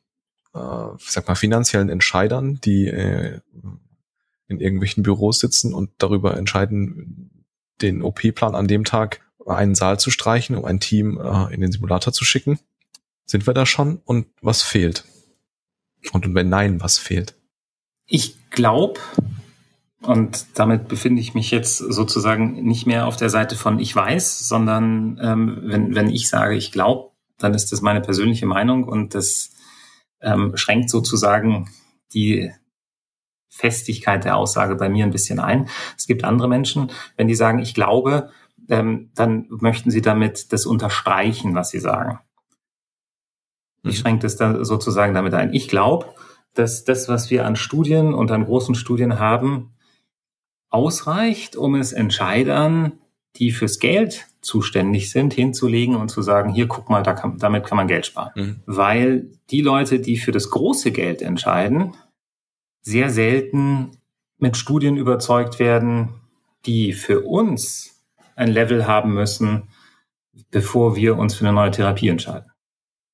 A: äh, sag mal, finanziellen Entscheidern, die äh, in irgendwelchen Büros sitzen und darüber entscheiden, den OP-Plan an dem Tag einen Saal zu streichen, um ein Team äh, in den Simulator zu schicken. Sind wir da schon? Und was fehlt? Und wenn nein, was fehlt?
C: Ich glaube, und damit befinde ich mich jetzt sozusagen nicht mehr auf der Seite von ich weiß, sondern ähm, wenn, wenn ich sage, ich glaube, dann ist das meine persönliche Meinung und das ähm, schränkt sozusagen die Festigkeit der Aussage bei mir ein bisschen ein. Es gibt andere Menschen, wenn die sagen, ich glaube, ähm, dann möchten Sie damit das unterstreichen, was Sie sagen. Ich mhm. schränke das dann sozusagen damit ein. Ich glaube, dass das, was wir an Studien und an großen Studien haben, ausreicht, um es Entscheidern, die fürs Geld zuständig sind, hinzulegen und zu sagen, hier guck mal, da kann, damit kann man Geld sparen. Mhm. Weil die Leute, die für das große Geld entscheiden, sehr selten mit Studien überzeugt werden, die für uns ein Level haben müssen, bevor wir uns für eine neue Therapie entscheiden.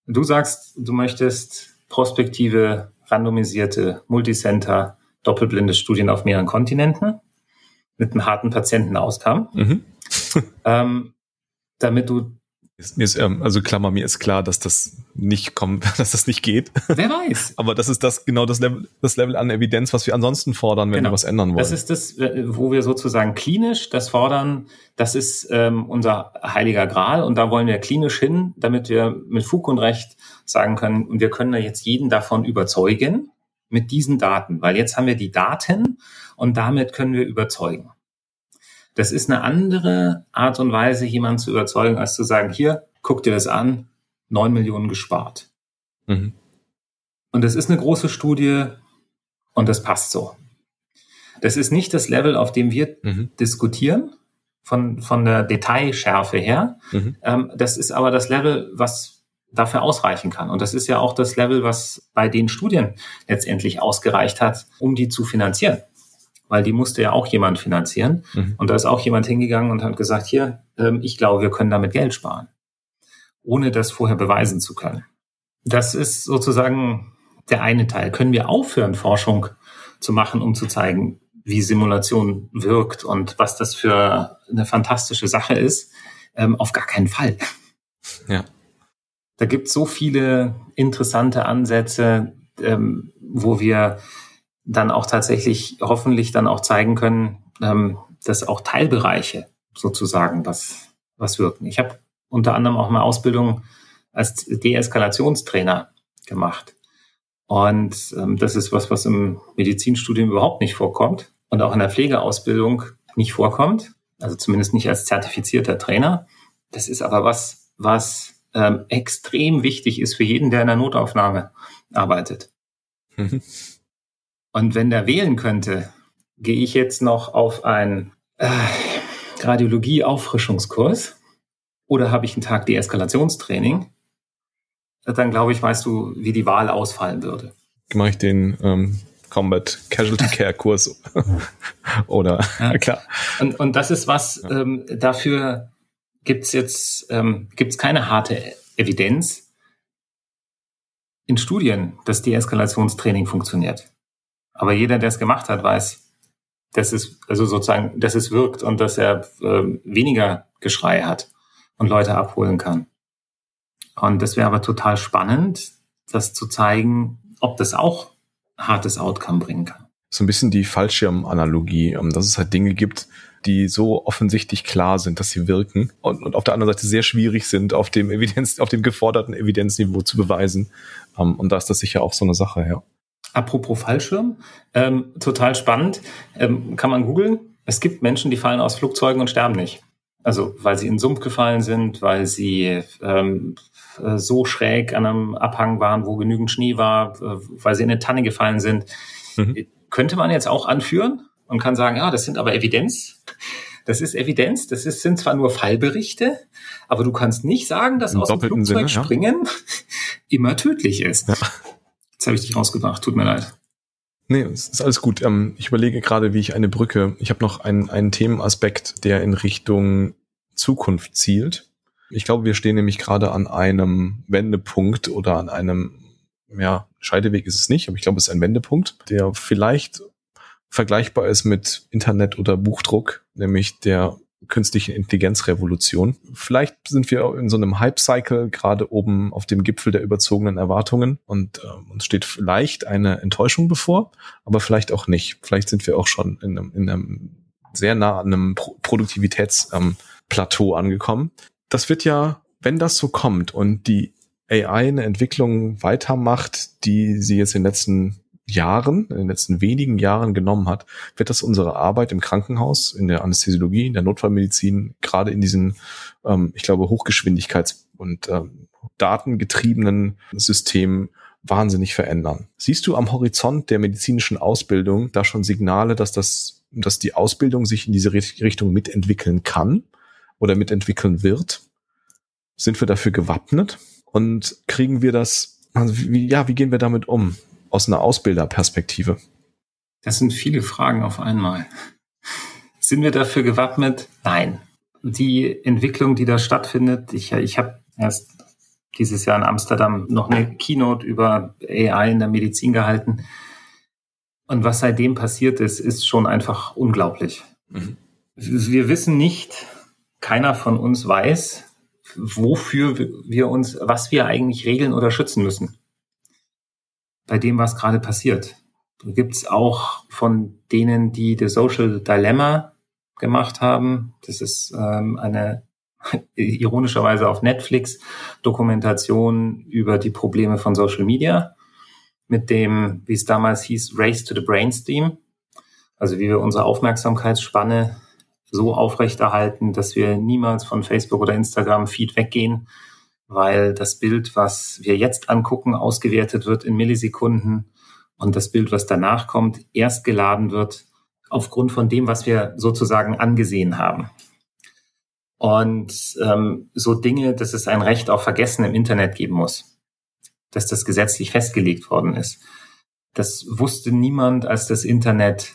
C: Du sagst, du möchtest prospektive, randomisierte, multicenter, doppelblinde Studien auf mehreren Kontinenten mit einem harten Patientenauskommen, mhm. ähm, damit du
A: mir ist, ähm, also Klammer, mir ist klar, dass das nicht kommt, dass das nicht geht.
C: Wer weiß.
A: Aber das ist das genau das Level, das Level an Evidenz, was wir ansonsten fordern, wenn genau. wir was ändern wollen.
C: Das ist das, wo wir sozusagen klinisch das fordern. Das ist ähm, unser heiliger Gral und da wollen wir klinisch hin, damit wir mit Fug und Recht sagen können, und wir können da jetzt jeden davon überzeugen mit diesen Daten, weil jetzt haben wir die Daten und damit können wir überzeugen. Das ist eine andere Art und Weise, jemanden zu überzeugen, als zu sagen, hier, guck dir das an, neun Millionen gespart. Mhm. Und das ist eine große Studie und das passt so. Das ist nicht das Level, auf dem wir mhm. diskutieren, von, von der Detailschärfe her. Mhm. Ähm, das ist aber das Level, was dafür ausreichen kann. Und das ist ja auch das Level, was bei den Studien letztendlich ausgereicht hat, um die zu finanzieren weil die musste ja auch jemand finanzieren. Mhm. Und da ist auch jemand hingegangen und hat gesagt, hier, ähm, ich glaube, wir können damit Geld sparen, ohne das vorher beweisen zu können. Das ist sozusagen der eine Teil. Können wir aufhören, Forschung zu machen, um zu zeigen, wie Simulation wirkt und was das für eine fantastische Sache ist? Ähm, auf gar keinen Fall. Ja. Da gibt es so viele interessante Ansätze, ähm, wo wir dann auch tatsächlich hoffentlich dann auch zeigen können, ähm, dass auch Teilbereiche sozusagen was, was wirken. Ich habe unter anderem auch eine Ausbildung als Deeskalationstrainer gemacht. Und ähm, das ist was, was im Medizinstudium überhaupt nicht vorkommt und auch in der Pflegeausbildung nicht vorkommt. Also zumindest nicht als zertifizierter Trainer. Das ist aber was, was ähm, extrem wichtig ist für jeden, der in der Notaufnahme arbeitet. Und wenn der wählen könnte, gehe ich jetzt noch auf einen äh, Radiologie-Auffrischungskurs oder habe ich einen Tag Deeskalationstraining, dann glaube ich, weißt du, wie die Wahl ausfallen würde.
A: Mache ich den ähm, Combat Casualty Care Kurs oder
C: ja. klar. Und, und das ist was, ähm, dafür gibt's jetzt ähm, gibt's keine harte Evidenz in Studien, dass Deeskalationstraining funktioniert. Aber jeder, der es gemacht hat, weiß, dass es, also sozusagen, dass es wirkt und dass er äh, weniger Geschrei hat und Leute abholen kann. Und das wäre aber total spannend, das zu zeigen, ob das auch hartes Outcome bringen kann.
A: So ein bisschen die Fallschirmanalogie, ähm, dass es halt Dinge gibt, die so offensichtlich klar sind, dass sie wirken und, und auf der anderen Seite sehr schwierig sind, auf dem Evidenz, auf dem geforderten Evidenzniveau zu beweisen. Ähm, und da ist das sicher auch so eine Sache, ja.
C: Apropos Fallschirm, ähm, total spannend, ähm, kann man googeln. Es gibt Menschen, die fallen aus Flugzeugen und sterben nicht. Also weil sie in den Sumpf gefallen sind, weil sie ähm, äh, so schräg an einem Abhang waren, wo genügend Schnee war, äh, weil sie in eine Tanne gefallen sind. Mhm. Könnte man jetzt auch anführen und kann sagen, ja, das sind aber Evidenz. Das ist Evidenz, das ist, sind zwar nur Fallberichte, aber du kannst nicht sagen, dass Im aus dem Flugzeug Sinne, springen ja. immer tödlich ist. Ja. Jetzt habe ich dich rausgebracht, tut mir leid.
A: Nee, es ist alles gut. Ähm, ich überlege gerade, wie ich eine Brücke, ich habe noch einen, einen Themenaspekt, der in Richtung Zukunft zielt. Ich glaube, wir stehen nämlich gerade an einem Wendepunkt oder an einem, ja, Scheideweg ist es nicht, aber ich glaube, es ist ein Wendepunkt, der vielleicht vergleichbar ist mit Internet oder Buchdruck, nämlich der künstlichen Intelligenzrevolution. Vielleicht sind wir in so einem Hype-Cycle gerade oben auf dem Gipfel der überzogenen Erwartungen und äh, uns steht vielleicht eine Enttäuschung bevor, aber vielleicht auch nicht. Vielleicht sind wir auch schon in einem, in einem sehr nah an einem Pro Produktivitätsplateau ähm, angekommen. Das wird ja, wenn das so kommt und die AI eine Entwicklung weitermacht, die sie jetzt in den letzten Jahren, in den letzten wenigen Jahren genommen hat, wird das unsere Arbeit im Krankenhaus, in der Anästhesiologie, in der Notfallmedizin, gerade in diesen, ähm, ich glaube, Hochgeschwindigkeits- und ähm, datengetriebenen Systemen wahnsinnig verändern. Siehst du am Horizont der medizinischen Ausbildung da schon Signale, dass das, dass die Ausbildung sich in diese Richtung mitentwickeln kann oder mitentwickeln wird? Sind wir dafür gewappnet? Und kriegen wir das, also wie, ja, wie gehen wir damit um? Aus einer Ausbilderperspektive?
C: Das sind viele Fragen auf einmal. Sind wir dafür gewappnet? Nein. Die Entwicklung, die da stattfindet, ich, ich habe erst dieses Jahr in Amsterdam noch eine Keynote über AI in der Medizin gehalten. Und was seitdem passiert ist, ist schon einfach unglaublich. Mhm. Wir wissen nicht, keiner von uns weiß, wofür wir uns, was wir eigentlich regeln oder schützen müssen bei dem, was gerade passiert. Da gibt's auch von denen, die The Social Dilemma gemacht haben. Das ist ähm, eine ironischerweise auf Netflix Dokumentation über die Probleme von Social Media mit dem, wie es damals hieß, Race to the Brainstem. Also wie wir unsere Aufmerksamkeitsspanne so aufrechterhalten, dass wir niemals von Facebook oder Instagram Feed weggehen, weil das Bild, was wir jetzt angucken, ausgewertet wird in Millisekunden und das Bild, was danach kommt, erst geladen wird aufgrund von dem, was wir sozusagen angesehen haben. Und ähm, so Dinge, dass es ein Recht auf Vergessen im Internet geben muss, dass das gesetzlich festgelegt worden ist. Das wusste niemand, als das Internet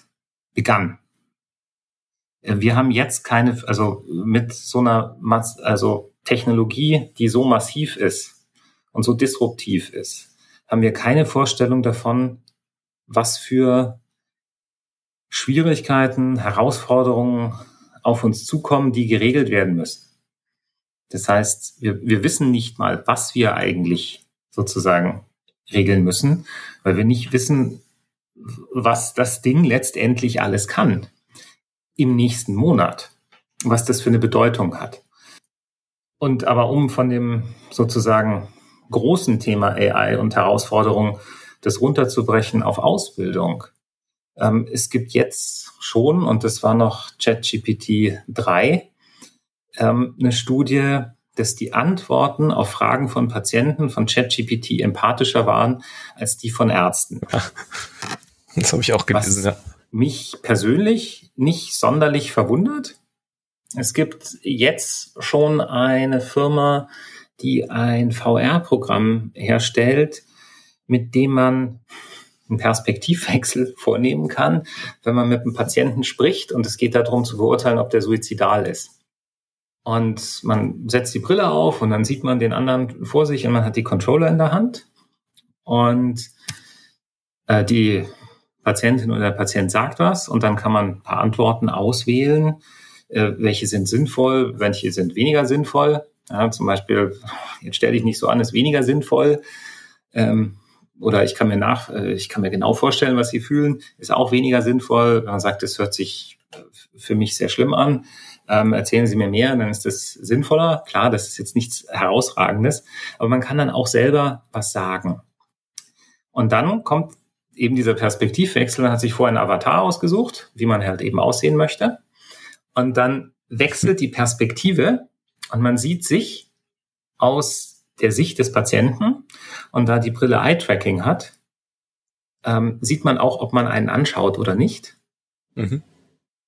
C: begann. Wir haben jetzt keine, also mit so einer, also Technologie, die so massiv ist und so disruptiv ist, haben wir keine Vorstellung davon, was für Schwierigkeiten, Herausforderungen auf uns zukommen, die geregelt werden müssen. Das heißt, wir, wir wissen nicht mal, was wir eigentlich sozusagen regeln müssen, weil wir nicht wissen, was das Ding letztendlich alles kann im nächsten Monat, was das für eine Bedeutung hat. Und aber um von dem sozusagen großen Thema AI und Herausforderungen das runterzubrechen auf Ausbildung. Ähm, es gibt jetzt schon, und das war noch ChatGPT 3, ähm, eine Studie, dass die Antworten auf Fragen von Patienten von ChatGPT empathischer waren als die von Ärzten.
A: Das habe ich auch gelesen,
C: Was ja. Mich persönlich nicht sonderlich verwundert, es gibt jetzt schon eine Firma, die ein VR-Programm herstellt, mit dem man einen Perspektivwechsel vornehmen kann, wenn man mit einem Patienten spricht und es geht darum zu beurteilen, ob der suizidal ist. Und man setzt die Brille auf und dann sieht man den anderen vor sich und man hat die Controller in der Hand und äh, die Patientin oder der Patient sagt was und dann kann man ein paar Antworten auswählen äh, welche sind sinnvoll, welche sind weniger sinnvoll. Ja, zum Beispiel, jetzt stell dich nicht so an, ist weniger sinnvoll. Ähm, oder ich kann mir nach, äh, ich kann mir genau vorstellen, was sie fühlen, ist auch weniger sinnvoll. Man sagt, es hört sich äh, für mich sehr schlimm an, ähm, erzählen Sie mir mehr, dann ist das sinnvoller. Klar, das ist jetzt nichts Herausragendes, aber man kann dann auch selber was sagen. Und dann kommt eben dieser Perspektivwechsel, man hat sich vorher einen Avatar ausgesucht, wie man halt eben aussehen möchte. Und dann wechselt die Perspektive und man sieht sich aus der Sicht des Patienten. Und da die Brille Eye-Tracking hat, ähm, sieht man auch, ob man einen anschaut oder nicht. Mhm.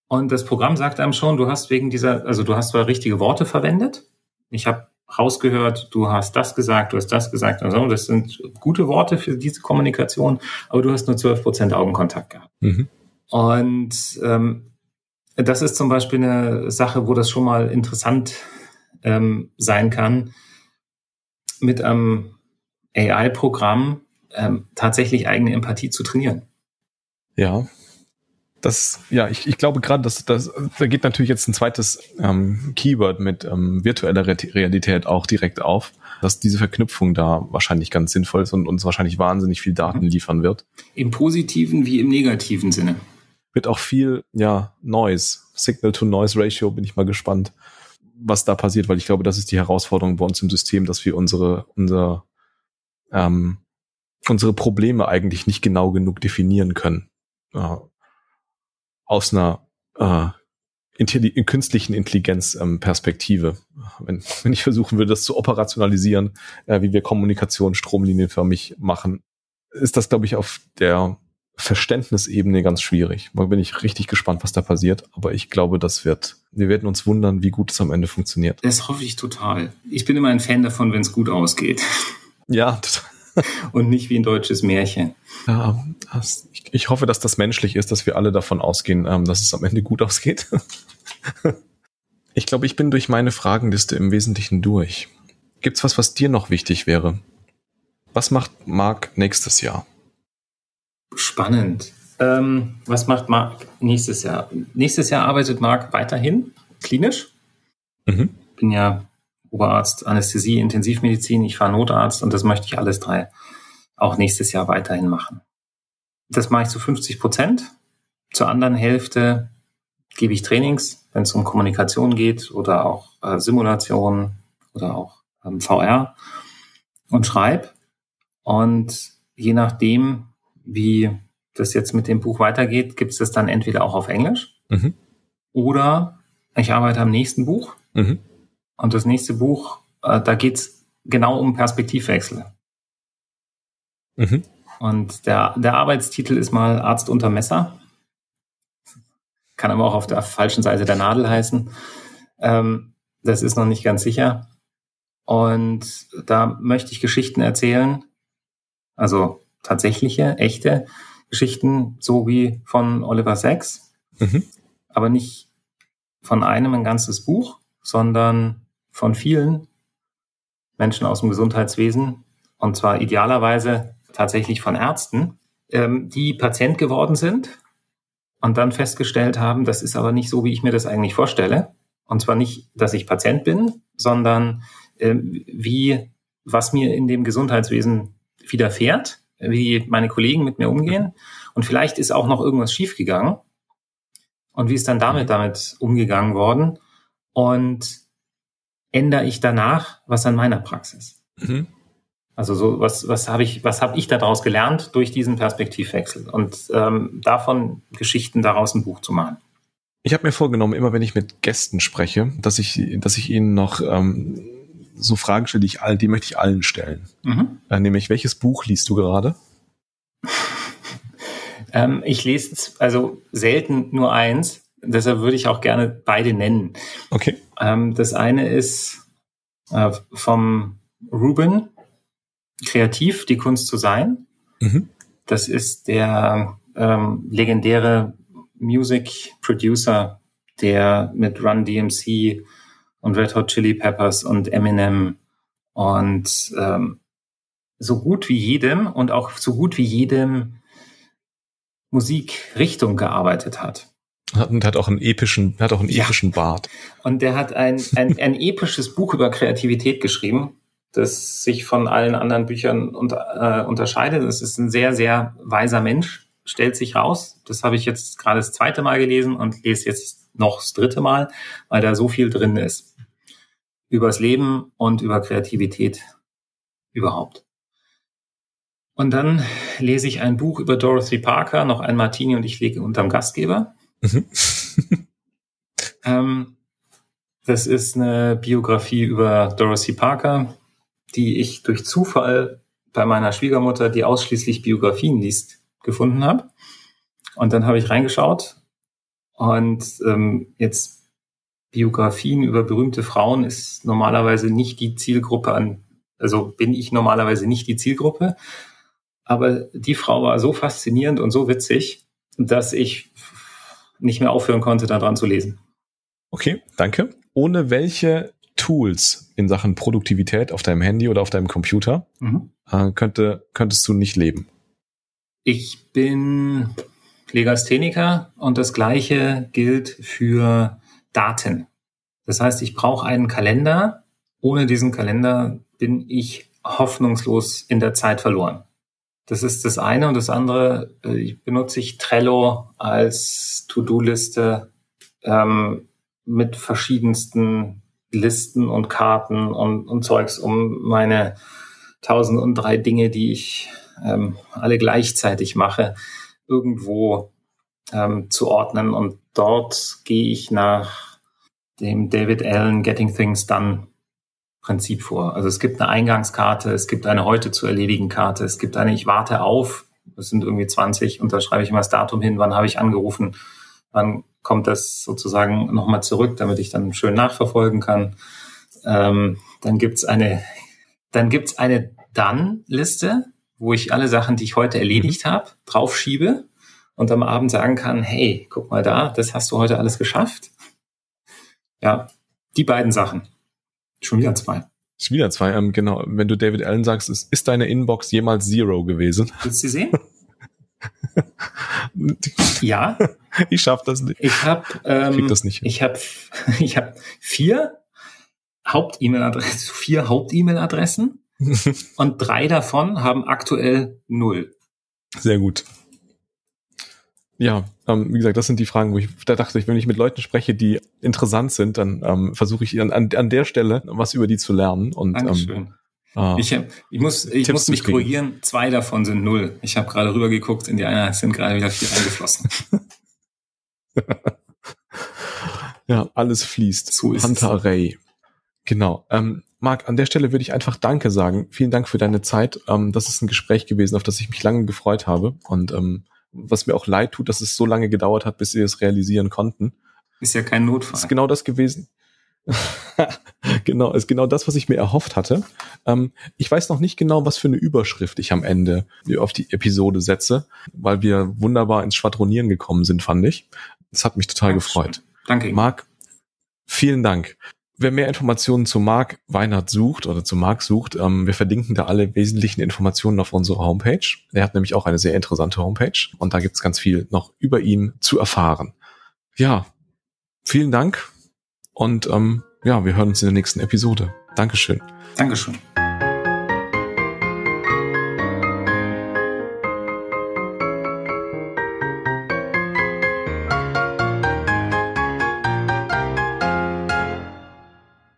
C: Und das Programm sagt einem schon, du hast wegen dieser, also du hast zwar richtige Worte verwendet. Ich habe rausgehört, du hast das gesagt, du hast das gesagt. Also das sind gute Worte für diese Kommunikation, aber du hast nur 12 Prozent Augenkontakt gehabt. Mhm. Und ähm, das ist zum Beispiel eine Sache, wo das schon mal interessant ähm, sein kann, mit einem AI-Programm ähm, tatsächlich eigene Empathie zu trainieren.
A: Ja, das, ja, ich, ich glaube gerade, dass das, da geht natürlich jetzt ein zweites ähm, Keyword mit ähm, virtueller Realität auch direkt auf, dass diese Verknüpfung da wahrscheinlich ganz sinnvoll ist und uns wahrscheinlich wahnsinnig viel Daten mhm. liefern wird.
C: Im positiven wie im negativen Sinne
A: wird auch viel, ja, Noise, Signal-to-Noise-Ratio, bin ich mal gespannt, was da passiert, weil ich glaube, das ist die Herausforderung bei uns im System, dass wir unsere, unser, ähm, unsere Probleme eigentlich nicht genau genug definieren können. Äh, aus einer äh, Intelli künstlichen Intelligenz ähm. Wenn, wenn ich versuchen würde, das zu operationalisieren, äh, wie wir Kommunikation stromlinienförmig machen, ist das, glaube ich, auf der Verständnisebene ganz schwierig. Da bin ich richtig gespannt, was da passiert. Aber ich glaube, das wird, wir werden uns wundern, wie gut es am Ende funktioniert.
C: Das hoffe ich total. Ich bin immer ein Fan davon, wenn es gut ausgeht.
A: Ja,
C: und nicht wie ein deutsches Märchen.
A: Ja, das, ich, ich, hoffe, dass das menschlich ist, dass wir alle davon ausgehen, ähm, dass es am Ende gut ausgeht. ich glaube, ich bin durch meine Fragenliste im Wesentlichen durch. Gibt's was, was dir noch wichtig wäre? Was macht Marc nächstes Jahr?
C: Spannend. Ähm, was macht Marc nächstes Jahr? Nächstes Jahr arbeitet Marc weiterhin klinisch. Mhm. Bin ja Oberarzt Anästhesie, Intensivmedizin, ich fahre Notarzt und das möchte ich alles drei auch nächstes Jahr weiterhin machen. Das mache ich zu 50 Prozent. Zur anderen Hälfte gebe ich Trainings, wenn es um Kommunikation geht oder auch äh, Simulation oder auch ähm, VR und schreibe. Und je nachdem, wie das jetzt mit dem Buch weitergeht, gibt es das dann entweder auch auf Englisch mhm. oder ich arbeite am nächsten Buch. Mhm. Und das nächste Buch, äh, da geht's genau um Perspektivwechsel. Mhm. Und der, der Arbeitstitel ist mal Arzt unter Messer. Kann aber auch auf der falschen Seite der Nadel heißen. Ähm, das ist noch nicht ganz sicher. Und da möchte ich Geschichten erzählen, also tatsächliche, echte Geschichten, so wie von Oliver Sacks, mhm. aber nicht von einem ein ganzes Buch, sondern von vielen Menschen aus dem Gesundheitswesen, und zwar idealerweise tatsächlich von Ärzten, ähm, die Patient geworden sind und dann festgestellt haben, das ist aber nicht so, wie ich mir das eigentlich vorstelle. Und zwar nicht, dass ich Patient bin, sondern ähm, wie, was mir in dem Gesundheitswesen widerfährt, wie meine Kollegen mit mir umgehen. Und vielleicht ist auch noch irgendwas schiefgegangen. Und wie ist dann damit, damit umgegangen worden? Und ändere ich danach was an meiner Praxis? Mhm. Also so was was habe ich was habe ich daraus gelernt durch diesen Perspektivwechsel und ähm, davon Geschichten daraus ein Buch zu machen.
A: Ich habe mir vorgenommen, immer wenn ich mit Gästen spreche, dass ich dass ich ihnen noch ähm, so Fragen stelle, ich all, die möchte ich allen stellen. Mhm. Äh, nämlich welches Buch liest du gerade?
C: ähm, ich lese also selten nur eins. Deshalb würde ich auch gerne beide nennen.
A: Okay.
C: Ähm, das eine ist äh, vom Ruben, Kreativ, die Kunst zu sein. Mhm. Das ist der ähm, legendäre Music Producer, der mit Run DMC und Red Hot Chili Peppers und Eminem und ähm, so gut wie jedem und auch so gut wie jedem Musikrichtung gearbeitet hat.
A: Und hat auch einen epischen, hat auch einen ja. epischen Bart.
C: Und der hat ein, ein, ein episches Buch über Kreativität geschrieben, das sich von allen anderen Büchern unter, äh, unterscheidet. Es ist ein sehr, sehr weiser Mensch, stellt sich raus. Das habe ich jetzt gerade das zweite Mal gelesen und lese jetzt noch das dritte Mal, weil da so viel drin ist. Übers Leben und über Kreativität überhaupt. Und dann lese ich ein Buch über Dorothy Parker, noch ein Martini und ich lege unterm Gastgeber. Mhm. ähm, das ist eine Biografie über Dorothy Parker, die ich durch Zufall bei meiner Schwiegermutter, die ausschließlich Biografien liest, gefunden habe. Und dann habe ich reingeschaut und ähm, jetzt Biografien über berühmte Frauen ist normalerweise nicht die Zielgruppe an, also bin ich normalerweise nicht die Zielgruppe. Aber die Frau war so faszinierend und so witzig, dass ich nicht mehr aufhören konnte, daran zu lesen.
A: Okay, danke. Ohne welche Tools in Sachen Produktivität auf deinem Handy oder auf deinem Computer mhm. äh, könnte, könntest du nicht leben?
C: Ich bin Legastheniker und das gleiche gilt für Daten. Das heißt, ich brauche einen Kalender. Ohne diesen Kalender bin ich hoffnungslos in der Zeit verloren. Das ist das eine. Und das andere, äh, ich benutze ich Trello als To-Do-Liste ähm, mit verschiedensten Listen und Karten und, und Zeugs, um meine tausend und drei Dinge, die ich ähm, alle gleichzeitig mache, irgendwo ähm, zu ordnen. Und dort gehe ich nach dem David Allen Getting Things Done Prinzip vor. Also es gibt eine Eingangskarte, es gibt eine heute zu erledigen Karte, es gibt eine Ich warte auf, das sind irgendwie 20 und da schreibe ich immer das Datum hin, wann habe ich angerufen, wann kommt das sozusagen nochmal zurück, damit ich dann schön nachverfolgen kann. Ähm, dann gibt's eine, dann gibt's eine Dann-Liste, wo ich alle Sachen, die ich heute erledigt mhm. habe, draufschiebe und am Abend sagen kann, hey, guck mal da, das hast du heute alles geschafft. Ja, die beiden Sachen. Schon wieder zwei.
A: Schon wieder zwei, ähm, genau. Wenn du David Allen sagst, ist, ist deine Inbox jemals Zero gewesen?
C: Willst du sie sehen? ja.
A: Ich schaff das nicht.
C: Ich habe ähm,
A: nicht.
C: Ich habe ich hab vier Haupt-E-Mail-Adressen, vier Haupt-E-Mail-Adressen und drei davon haben aktuell null.
A: Sehr gut. Ja, ähm, wie gesagt, das sind die Fragen, wo ich da dachte ich, wenn ich mit Leuten spreche, die interessant sind, dann ähm, versuche ich an, an der Stelle was über die zu lernen. Und, ähm,
C: Dankeschön. Ähm, ich, hab, ich muss, ich muss mich korrigieren. Zwei davon sind null. Ich habe gerade rübergeguckt, in die eine sind gerade wieder vier eingeflossen.
A: ja, alles fließt. So ist Hunter es. Array. Genau. Ähm, Marc, an der Stelle würde ich einfach Danke sagen. Vielen Dank für deine Zeit. Ähm, das ist ein Gespräch gewesen, auf das ich mich lange gefreut habe. Und ähm, was mir auch leid tut, dass es so lange gedauert hat, bis sie es realisieren konnten.
C: Ist ja kein Notfall.
A: Ist genau das gewesen. genau, ist genau das, was ich mir erhofft hatte. Ähm, ich weiß noch nicht genau, was für eine Überschrift ich am Ende auf die Episode setze, weil wir wunderbar ins Schwadronieren gekommen sind, fand ich. Das hat mich total ja, gefreut.
C: Danke.
A: Marc, vielen Dank. Wer mehr Informationen zu Marc Weinert sucht oder zu Marc sucht, ähm, wir verlinken da alle wesentlichen Informationen auf unserer Homepage. Er hat nämlich auch eine sehr interessante Homepage und da gibt's ganz viel noch über ihn zu erfahren. Ja, vielen Dank und ähm, ja, wir hören uns in der nächsten Episode. Dankeschön.
C: Dankeschön.